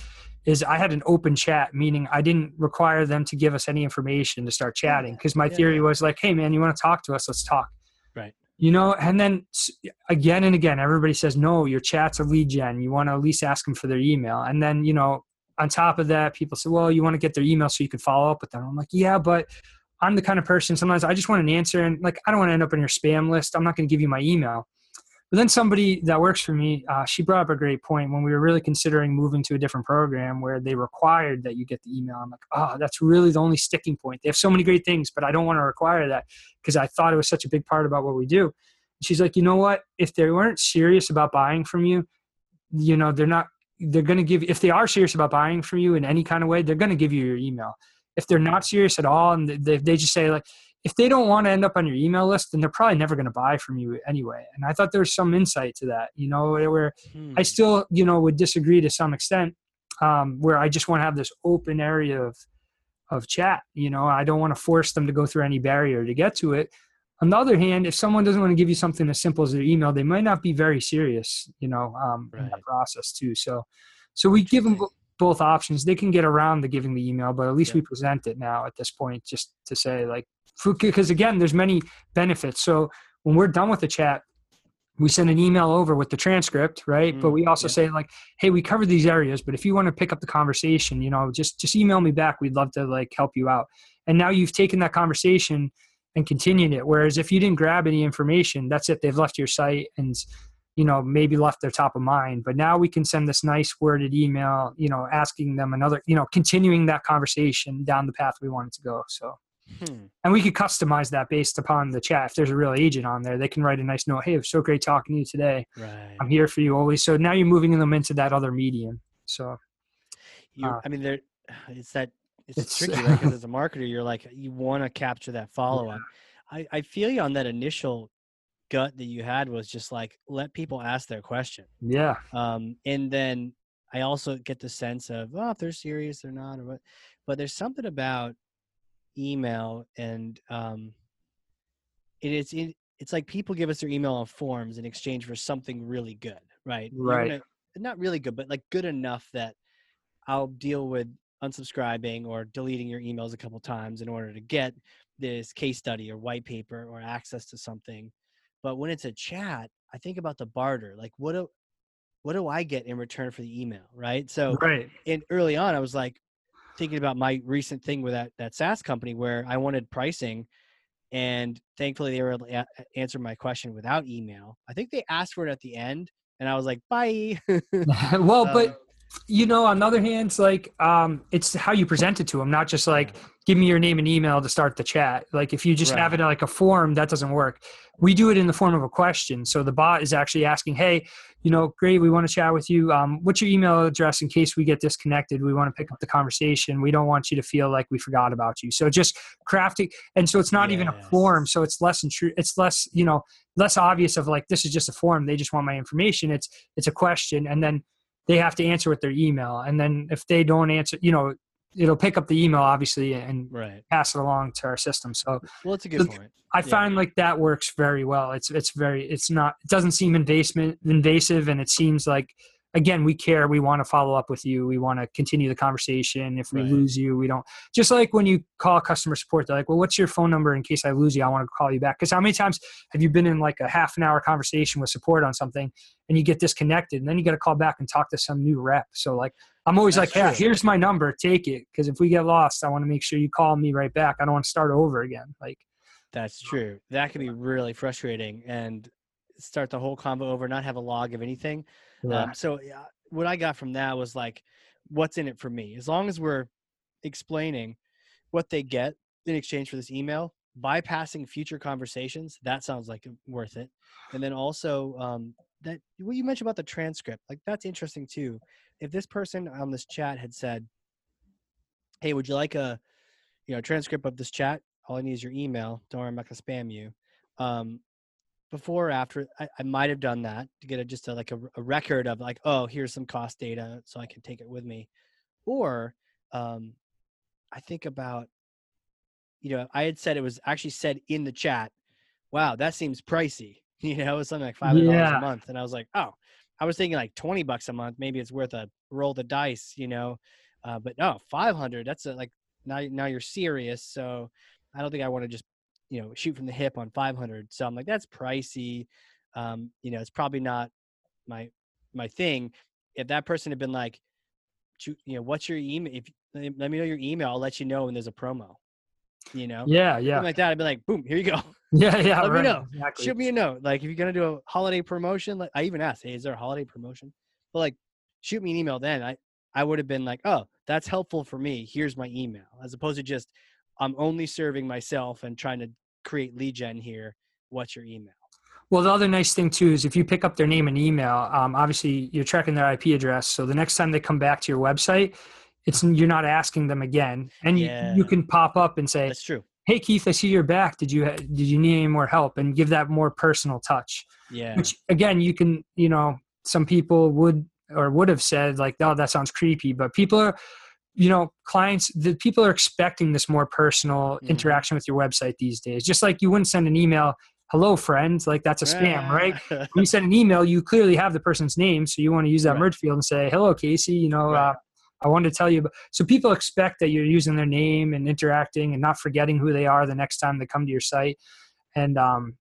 is i had an open chat meaning i didn't require them to give us any information to start chatting because my yeah, theory yeah. was like hey man you want to talk to us? Let's talk. Right. you know and then again and again everybody says no your chat's a lead gen. You want to at least ask them for their email. And then you know on top of that people say well you want to get their email so you can follow up with them. I'm like yeah but i'm the kind of person sometimes i just want an answer and like i don't want to end up in your spam list. I'm not going to give you my email. But then somebody that works for me uh, she brought up a great point when we were really considering moving to a different program where they required that you get the email. I'm like oh that's really the only sticking point. They have so many great things but i don't want to require that because i thought it was such a big part about what we do. She's like you know what? If they weren't serious about buying from you you know they're not they're going to give if they are serious about buying from you in any kind of way they're going to give you your email if they're not serious at all and they, they just say like if they don't want to end up on your email list then they're probably never going to buy from you anyway. And i thought there was some insight to that you know where i hmm, still you know would disagree to some extent um, where i just want to have this open area of of chat you know? I don't want to force them to go through any barrier to get to it. On the other hand if someone doesn't want to give you something as simple as their email they might not be very serious you know um, in Right. that process too. So so we give them both options. They can get around the giving the email but at least Yeah. we present it now at this point just to say like because again there's many benefits. So when we're done with the chat we send an email over with the transcript right? But Mm, we also yeah. say like hey we covered these areas but if you want to pick up the conversation you know just just email me back. We'd love to like help you out. And now you've taken that conversation and continued it. Whereas if you didn't grab any information that's it. They've left your site and you know maybe left their top of mind but now we can send this nice worded email you know asking them another you know continuing that conversation down the path we wanted to go so hmm, and we could customize that based upon the chat. If there's a real agent on there, they can write a nice note. Hey, it was so great talking to you today. right. I'm here for you always. So now you're moving them into that other medium. So you Uh, i mean there it's that it's, It's- tricky right because as a marketer you're like you want to capture that follow-up I, I feel you on that initial gut that you had was just like let people ask their question. Yeah, um, and then i also get the sense of oh if they're serious or not or what but there's something about email and um, it is it, it's like people give us their email on forms in exchange for something really good right? Right. gonna- not really good but like good enough that i'll deal with unsubscribing or deleting your emails a couple times in order to get this case study or white paper or access to something but when it's a chat i think about the barter like what do what do i get in return for the email right so right. and early on i was like thinking about my recent thing with that that SaaS company where I wanted pricing and thankfully they were able to a- answer my question without email. I think they asked for it at the end and I was like, "Bye." well, Uh, but you know on the other hand it's like um it's how you present it to them not just like give me your name and email to start the chat. Like if you just Right. have it like a form that doesn't work. We do it in the form of a question. So the bot is actually asking hey you know great we want to chat with you. Um, what's your email address in case we get disconnected? We want to pick up the conversation. We don't want you to feel like we forgot about you. So just crafting and so it's not even a form. So it's less intru- it's less you know less obvious of like this is just a form. They just want my information. It's it's a question. And then they have to answer with their email and then if they don't answer you know it'll pick up the email obviously and Right. pass it along to our system so Well, it's a good So- point. i Yeah. find like that works very well it's it's very it's not it doesn't seem invasive invasive and it seems like again we care. We want to follow up with you. We want to continue the conversation. If we Right. lose you we don't. Just like when you call customer support they're like well what's your phone number in case i lose you? I want to call you back. Because how many times have you been in like a half an hour conversation with support on something and you get disconnected and then you got to call back and talk to some new rep? So like i'm always That's like yeah here's my number. Take it. Because if we get lost i want to make sure you call me right back. I don't want to start over again. Like That's oh. true. That can be really frustrating and start the whole convo over, not have a log of anything. Um, so what I got from that was like, what's in it for me? As long as we're explaining what they get in exchange for this email, bypassing future conversations, that sounds like worth it. And then also um, that what you mentioned about the transcript, like that's interesting too. If this person on this chat had said, "Hey, would you like a, you know, transcript of this chat? All I need is your email. Don't worry, I'm not gonna spam you." Um, before or after I, I might have done that to get a, just a, like a, a record of like oh here's some cost data so i can take it with me or um, i think about you know i had said it was actually said in the chat wow that seems pricey you know it was something like five hundred dollars Yeah. a month and i was like oh i was thinking like 20 bucks a month maybe it's worth a roll the dice you know uh, but no 500 that's a, like now now you're serious so i don't think i want to just you know shoot from the hip on 500 so i'm like that's pricey. Um you know it's probably not my my thing. If that person had been like you know what's your email if let me know your email i'll let you know when there's a promo you know? Yeah yeah. Something like that i'd be like boom here you go. Yeah yeah Let me know. exactly. shoot me a note. Like if you're gonna do a holiday promotion like i even asked hey is there a holiday promotion? But like shoot me an email then i i would have been like oh that's helpful for me. Here's my email as opposed to just i'm only serving myself and trying to create lead gen here what's your email Well, the other nice thing too is if you pick up their name and email, um, obviously you're tracking their IP address. So the next time they come back to your website, it's you're not asking them again, and you, you can pop up and say, that's true "Hey Keith, I see you're back. Did you did you need any more help?" And give that more personal touch. yeah Which again, you can you know some people would or would have said like, "Oh, that sounds creepy," but people are you know clients the people are expecting this more personal Mhm. interaction with your website these days just like you wouldn't send an email hello friends like that's a spam right when you send an email, you clearly have the person's name, so you want to use that Right. merge field and say, "Hello, Casey. You know, Right. uh, I wanted to tell you." About, so people expect that you're using their name and interacting and not forgetting who they are the next time they come to your site. And um,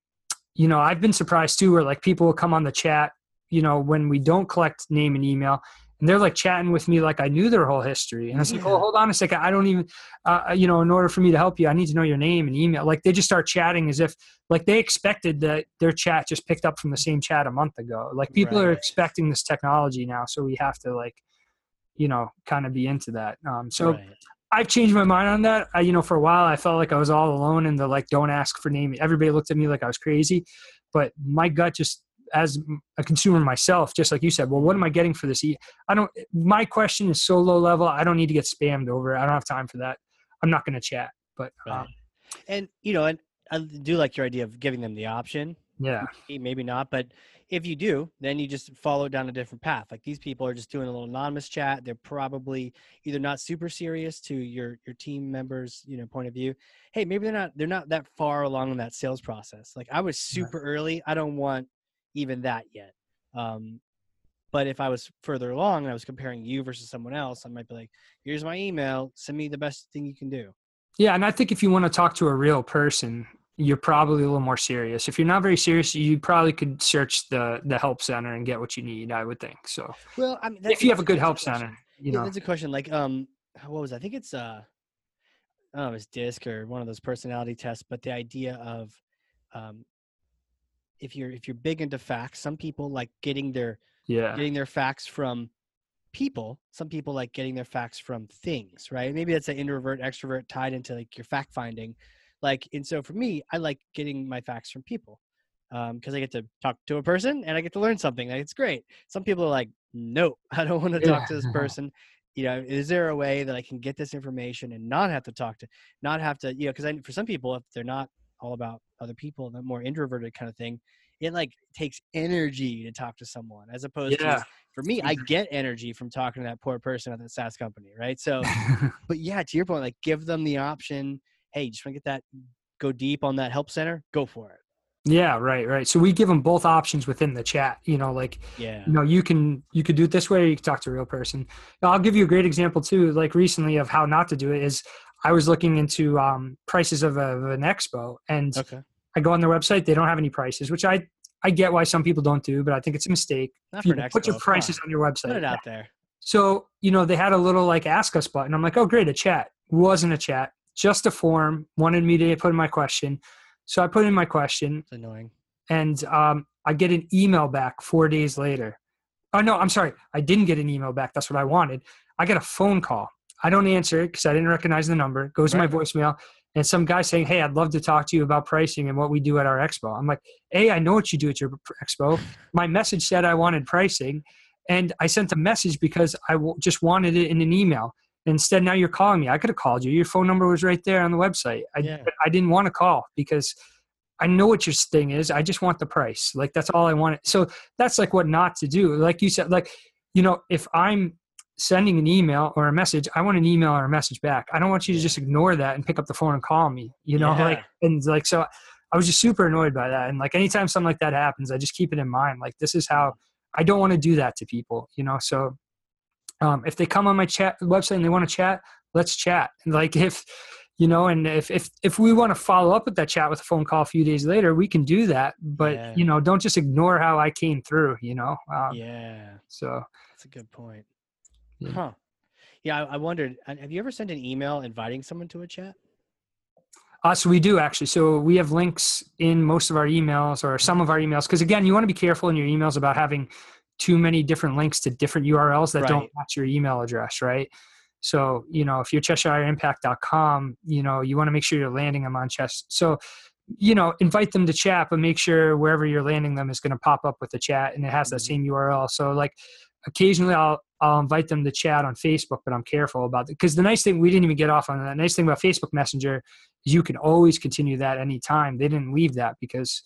you know, I've been surprised too, where like people will come on the chat, you know, when we don't collect name and email. And they're like chatting with me like I knew their whole history, and I was like. "Oh, hold on a second. I don't even, uh, you know, in order for me to help you, I need to know your name and email." Like they just start chatting as if like they expected that their chat just picked up from the same chat a month ago like people are expecting this technology now so we have to like you know kind of be into that um so Right. i've changed my mind on that I, you know for a while i felt like i was all alone in the like don't ask for name everybody looked at me like i was crazy but my gut just as a consumer myself just like you said well what am i getting for this I don't my question is so low level i don't need to get spammed over it. i don't have time for that i'm not going to chat but Right. um, and you know and i do like your idea of giving them the option yeah maybe- maybe not but if you do then you just follow down a different path like these people are just doing a little anonymous chat they're probably either not super serious to your your team members you know point of view hey maybe they're not they're not that far along in that sales process like i was super early i don't want even that yet um but if i was further along and i was comparing you versus someone else i might be like here's my email send me the best thing you can do Yeah, and I think if you want to talk to a real person, you're probably a little more serious. If you're not very serious, you probably could search the the help center and get what you need. I would think so. well i mean if you have a good help question. center, you Yeah, know. that's a question. Like, um, what was I think it's uh, I don't know, it's DISC or one of those personality tests, but the idea of, um, if you're if you're big into facts, some people like getting their Yeah, getting their facts from people, some people like getting their facts from things, right? Maybe that's an introvert, extrovert tied into like your fact finding. Like, and so for me, I like getting my facts from people because um, I get to talk to a person and I get to learn something. Like, it's great. Some people are like, no, I don't want to talk to this person. You know, is there a way that I can get this information and not have to talk to, not have to, you know, because for some people, if they're not all about other people, the more introverted kind of thing, it like takes energy to talk to someone as opposed yeah. to for me, I mm-hmm. get energy from talking to that poor person at the SaaS company, right? So, but yeah, to your point, like give them the option. Hey, just want to get that, go deep on that help center, go for it. Yeah, right, right. So we give them both options within the chat. You know, like, yeah, you know, you can you could do it this way, or you can talk to a real person. I'll give you a great example too. Like recently, of how not to do it is, I was looking into um, prices of, a, of an expo, and okay. I go on their website. They don't have any prices, which I I get why some people don't do, but I think it's a mistake. Not you put your prices on your website. Put it out there. So you know they had a little like ask us button. I'm like, oh great, a chat. Wasn't a chat, just a form. Wanted me to put in my question. So I put in my question. It's annoying. And um, I get an email back four days later. Oh, no, I'm sorry. I didn't get an email back. That's what I wanted. I get a phone call. I don't answer it because I didn't recognize the number. It goes right. to my voicemail. And some guy saying, Hey, I'd love to talk to you about pricing and what we do at our expo. I'm like, Hey, I know what you do at your expo. My message said I wanted pricing. And I sent a message because I w- just wanted it in an email. Instead, now you're calling me. I could have called you. Your phone number was right there on the website. I, yeah. I didn't want to call because I know what your thing is. I just want the price. Like that's all I wanted. So that's like what not to do. Like you said, like, you know, if I'm sending an email or a message, I want an email or a message back. I don't want you to just ignore that and pick up the phone and call me, you know, yeah. like, and like, so I was just super annoyed by that. And like, anytime something like that happens, I just keep it in mind. Like, this is how I don't want to do that to people, you know? So um, if they come on my chat website and they want to chat, let's chat. And like if you know, and if if if we want to follow up with that chat with a phone call a few days later, we can do that. But yeah. you know, don't just ignore how I came through. You know. Um, yeah. So that's a good point. Yeah. Huh. Yeah, I, I wondered. Uh, have you ever sent an email inviting someone to a chat? Uh, so we do actually. So we have links in most of our emails or some of our emails. Because again, you want to be careful in your emails about having too many different links to different URLs that right. don't match your email address, right? So, you know, if you're CheshireImpact.com, you know, you want to make sure you're landing them on Chess. So, you know, invite them to chat, but make sure wherever you're landing them is going to pop up with the chat and it has that mm-hmm. same URL. So, like, occasionally I'll I'll invite them to chat on Facebook, but I'm careful about it because the nice thing we didn't even get off on that. Nice thing about Facebook Messenger is you can always continue that anytime. They didn't leave that because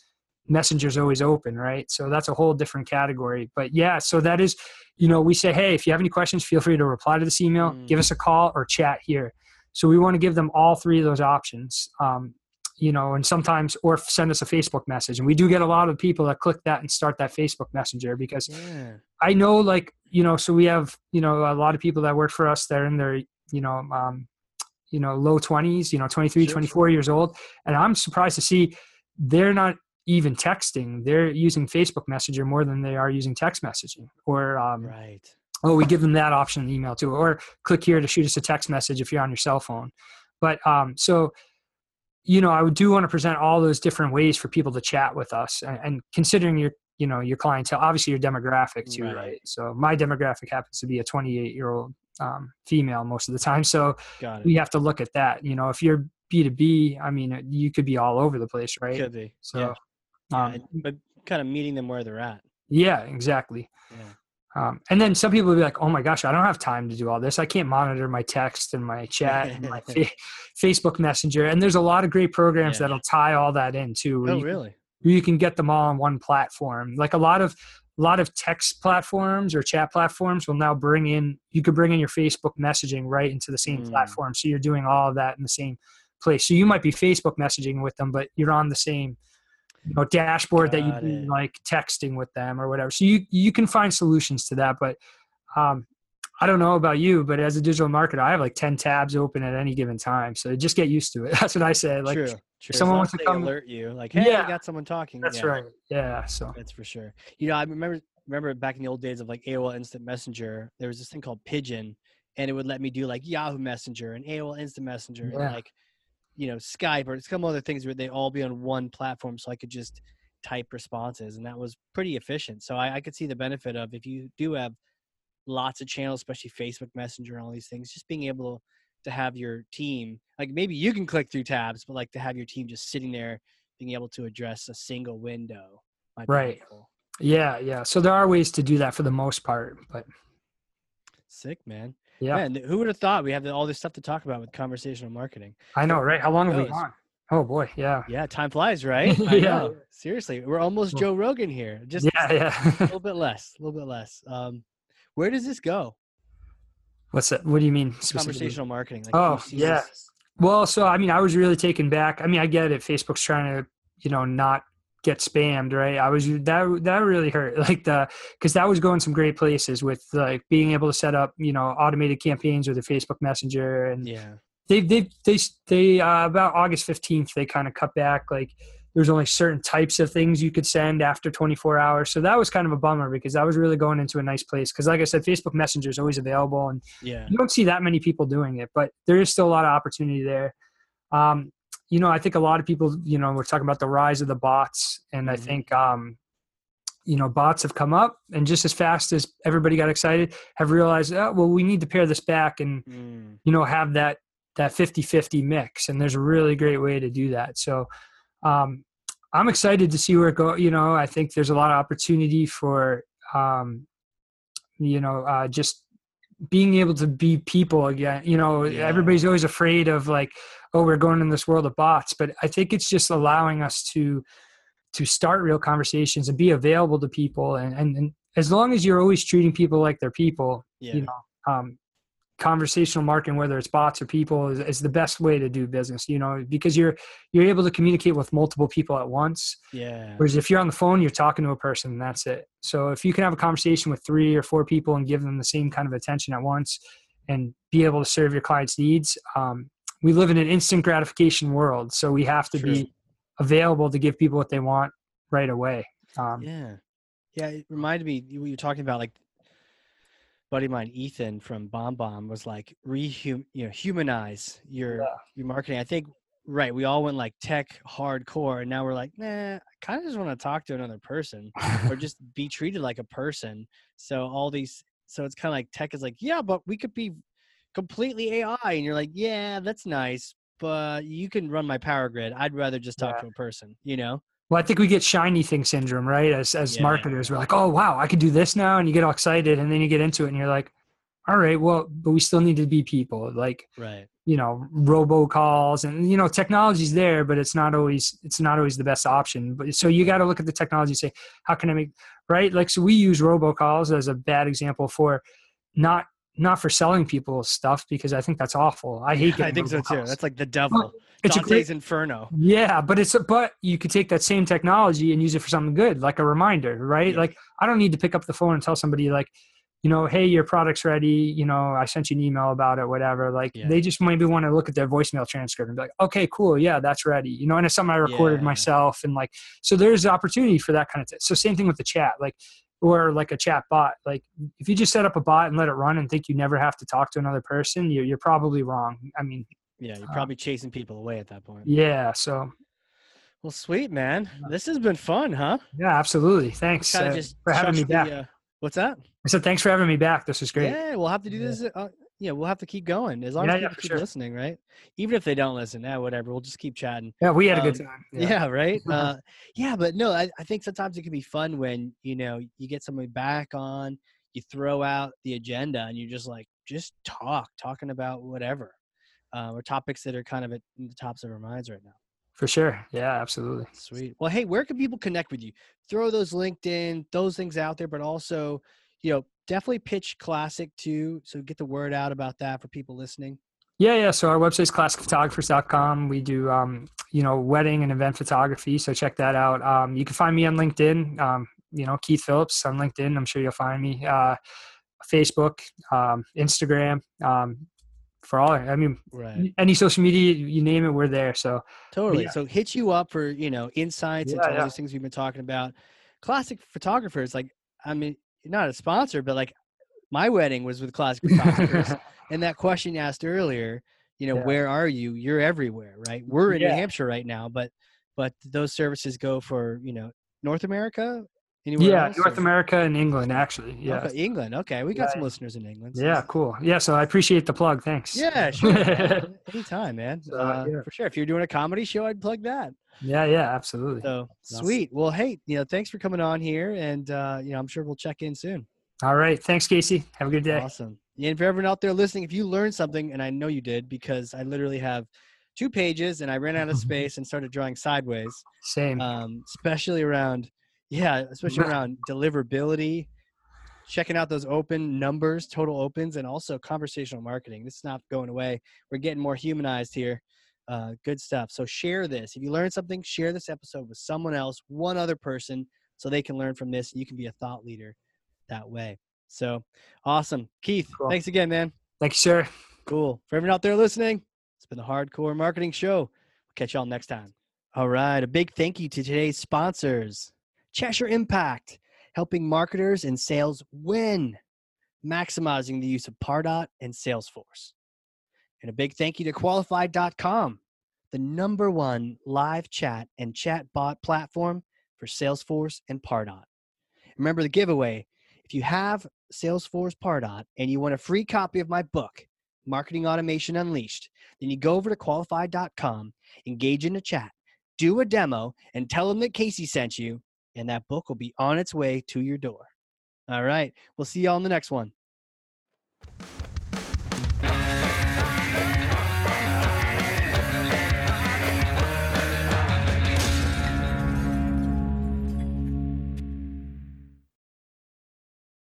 messenger's always open right so that's a whole different category but yeah so that is you know we say hey if you have any questions feel free to reply to this email mm. give us a call or chat here so we want to give them all three of those options um, you know and sometimes or send us a facebook message. And we do get a lot of people that click that and start that facebook messenger because yeah. i know like you know so we have you know a lot of people that work for us they're in their you know um, you know low 20s you know 23 sure. 24 years old. And i'm surprised to see they're not even texting. They're using facebook messenger more than they are using text messaging or um, right. oh we give them that option in email too or click here to shoot us a text message if you're on your cell phone. But um, so you know i do want to present all those different ways for people to chat with us and, and considering your you know your clientele obviously your demographic too right. right, so my demographic happens to be a 28 year old um, female most of the time so we have to look at that you know if you're b2b i mean you could be all over the place right could be so yeah. Um, yeah, but kind of meeting them where they're at. Yeah, exactly. Yeah. Um, and then some people will be like, "Oh my gosh, I don't have time to do all this. I can't monitor my text and my chat and my fa- Facebook Messenger." And there's a lot of great programs yeah. that'll tie all that in too. Oh, you really? You can get them all on one platform. Like a lot of a lot of text platforms or chat platforms will now bring in. You could bring in your Facebook messaging right into the same mm. platform, so you're doing all of that in the same place. So you might be Facebook messaging with them, but you're on the same you know dashboard Got that you do like texting with them or whatever so you you can find solutions to that but um I don't know about you, but as a digital marketer, I have like 10 tabs open at any given time. So just get used to it. That's what I say. Like true, true. someone wants to come alert you like, Hey, yeah, got someone talking. That's yeah. right. Yeah. So that's for sure. You know, I remember, remember back in the old days of like AOL instant messenger, there was this thing called Pidgin and it would let me do like Yahoo messenger and AOL instant messenger yeah. and like you know Skype or some other things where they all be on one platform, so I could just type responses, and that was pretty efficient. So I, I could see the benefit of if you do have lots of channels, especially Facebook Messenger and all these things. Just being able to have your team, like maybe you can click through tabs, but like to have your team just sitting there, being able to address a single window. Right. helpful. Yeah, yeah. So there are ways to do that for the most part, but Sick, man. Yeah, Man, who would have thought we have all this stuff to talk about with conversational marketing? I know, right? How long have we gone? Oh boy, yeah, Yeah, time flies, right? I Yeah. know. Seriously, we're almost Joe Rogan here. Just yeah, yeah. a little bit less, a little bit less. Um, where does this go? What's that? What do you mean? Conversational marketing. Like, Oh, yeah. this? Well, so I mean, I was really taken back. I mean, I get it. Facebook's trying to, you know, not get spammed, right? I was that that really hurt, like the because that was going some great places with like being able to set up, you know, automated campaigns with the Facebook Messenger, and Yeah. they they they they uh, about August fifteenth they kind of cut back. Like there's only certain types of things you could send after 24 hours, so that was kind of a bummer because I was really going into a nice place. Because like I said, Facebook Messenger is always available, and Yeah. you don't see that many people doing it, but there is still a lot of opportunity there. Um, you know, I think a lot of people, you know, we're talking about the rise of the bots, and I Mhm. think, um, you know, bots have come up, and just as fast as everybody got excited, have realized, oh, well, we need to pare this back and Mm, you know have that that 50-50 mix, and there's a really great way to do that. So, um, I'm excited to see where it go. You know, I think there's a lot of opportunity for, um, you know, uh, just being able to be people again. You know, Yeah. everybody's always afraid of like, oh, we're going in this world of bots, but I think it's just allowing us to to start real conversations and be available to people, and and, and as long as you're always treating people like they're people, yeah. you know, um, conversational marketing, whether it's bots or people, is, is the best way to do business. You know, because you're you're able to communicate with multiple people at once. yeah. Whereas if you're on the phone, you're talking to a person, and that's it. So if you can have a conversation with three or four people and give them the same kind of attention at once, and be able to serve your clients' needs, um, we live in an instant gratification world, so we have to True. be available to give people what they want right away. Um, Yeah. Yeah. It reminded me, you were talking about like, buddy of mine, Ethan from BombBomb was like, rehum, you know, humanize your, Yeah. your marketing. I think, right. We all went like tech hardcore and now we're like, nah, I kind of just want to talk to another person or just be treated like a person. So all these, so it's kind of like tech is like, yeah, but we could be completely AI. And you're like, yeah, that's nice, but you can run my power grid. I'd rather just talk Yeah. to a person, you know? Well, I think we get shiny thing syndrome, right? As as Yeah. marketers, we're like, oh wow, I could do this now, and you get all excited, and then you get into it, and you're like, all right, well, but we still need to be people, like Right. you know, robocalls, and you know, technology's there, but it's not always it's not always the best option. But so you got to look at the technology, and say, how can I make right? Like, so we use robocalls as a bad example for not not for selling people stuff because I think that's awful. I hate. I getting think so too. That's like the devil. It's a Dante's great Inferno. yeah, but it's a, but you could take that same technology and use it for something good, like a reminder, right? Yeah. Like I don't need to pick up the phone and tell somebody like, you know, hey, your product's ready. You know, I sent you an email about it, whatever. Like Yeah. they just maybe want to look at their voicemail transcript and be like, okay, cool, yeah, that's ready. You know, and it's something I recorded Yeah. myself, and like so there's opportunity for that kind of. T- so same thing with the chat, like or like a chat bot. Like if you just set up a bot and let it run and think you never have to talk to another person, you're you're probably wrong. I mean, Yeah, you're Uh, probably chasing people away at that point. yeah. So Well, sweet man. This has been fun, huh? Yeah, absolutely. Thanks uh, for having me the, back. uh, what's that? I said thanks for having me back. This is great. Yeah, we'll have to do Yeah. this. Uh, yeah, we'll have to keep going as long Yeah, as yeah, people for keep sure. listening, right? Even if they don't listen, yeah, whatever. We'll just keep chatting. Yeah, we had a good Um, time. Yeah, right. Uh, yeah, but no, I, I think sometimes it can be fun when you know you get somebody back on, you throw out the agenda, and you just like just talk, talking about whatever, uh, or topics that are kind of at the tops of our minds right now. for sure. Yeah, absolutely. Sweet. Well, hey, where can people connect with you? Throw those LinkedIn, those things out there, but also, you know, definitely pitch classic too. So get the word out about that for people listening. Yeah, yeah. So our website website's classicphotographers.com. We do, um, you know, wedding and event photography. So check that out. Um, you can find me on LinkedIn. Um, you know, Keith Phillips on LinkedIn. I'm sure you'll find me. Uh, Facebook, um, Instagram. For all, I mean, Right. any social media, you name it, we're there. So Totally. yeah. So hit you up for, you know, insights Yeah, into all yeah. these things we've been talking about. Classic photographers, like, I mean, not a sponsor, but like my wedding was with classic photographers. and that question you asked earlier, you know, Yeah. where are you? You're everywhere, right? We're in Yeah. New Hampshire right now, but but those services go for, you know, North America, Anywhere yeah, else, North or- America and England actually. Yeah. Okay, England. Okay, we got Yeah, some listeners in England. so Yeah, cool. Yeah, so I appreciate the plug. Thanks. Yeah, sure. man. Anytime, man. Uh, yeah. For sure. If you're doing a comedy show, I'd plug that. Yeah, yeah, absolutely. So sweet. Well, hey, you know, thanks for coming on here, and uh, you know, I'm sure we'll check in soon. All right. Thanks, Casey. Have a good day. Awesome. And for everyone out there listening, if you learned something, and I know you did, because I literally have two pages, and I ran out of space and started drawing sideways, Same. um, especially around, yeah, especially around deliverability, checking out those open numbers, total opens, and also conversational marketing. This is not going away. We're getting more humanized here. Uh, good stuff. So share this. If you learned something, share this episode with someone else, one other person, so they can learn from this. And You can be a thought leader that way. So awesome. Keith, Cool. thanks again, man. Thank you, sir. Cool. For everyone out there listening, it's been the Hard Corps Marketing Show. We'll catch y'all next time. All right. A big thank you to today's sponsors Cheshire Impact, helping marketers and sales win, maximizing the use of Pardot and Salesforce. And a big thank you to Qualified.com, the number one live chat and chat bot platform for Salesforce and Pardot. Remember the giveaway. If you have Salesforce Pardot and you want a free copy of my book, Marketing Automation Unleashed, then you go over to qualified.com, engage in a chat, do a demo, and tell them that Casey sent you, and that book will be on its way to your door. All right. We'll see y'all in the next one.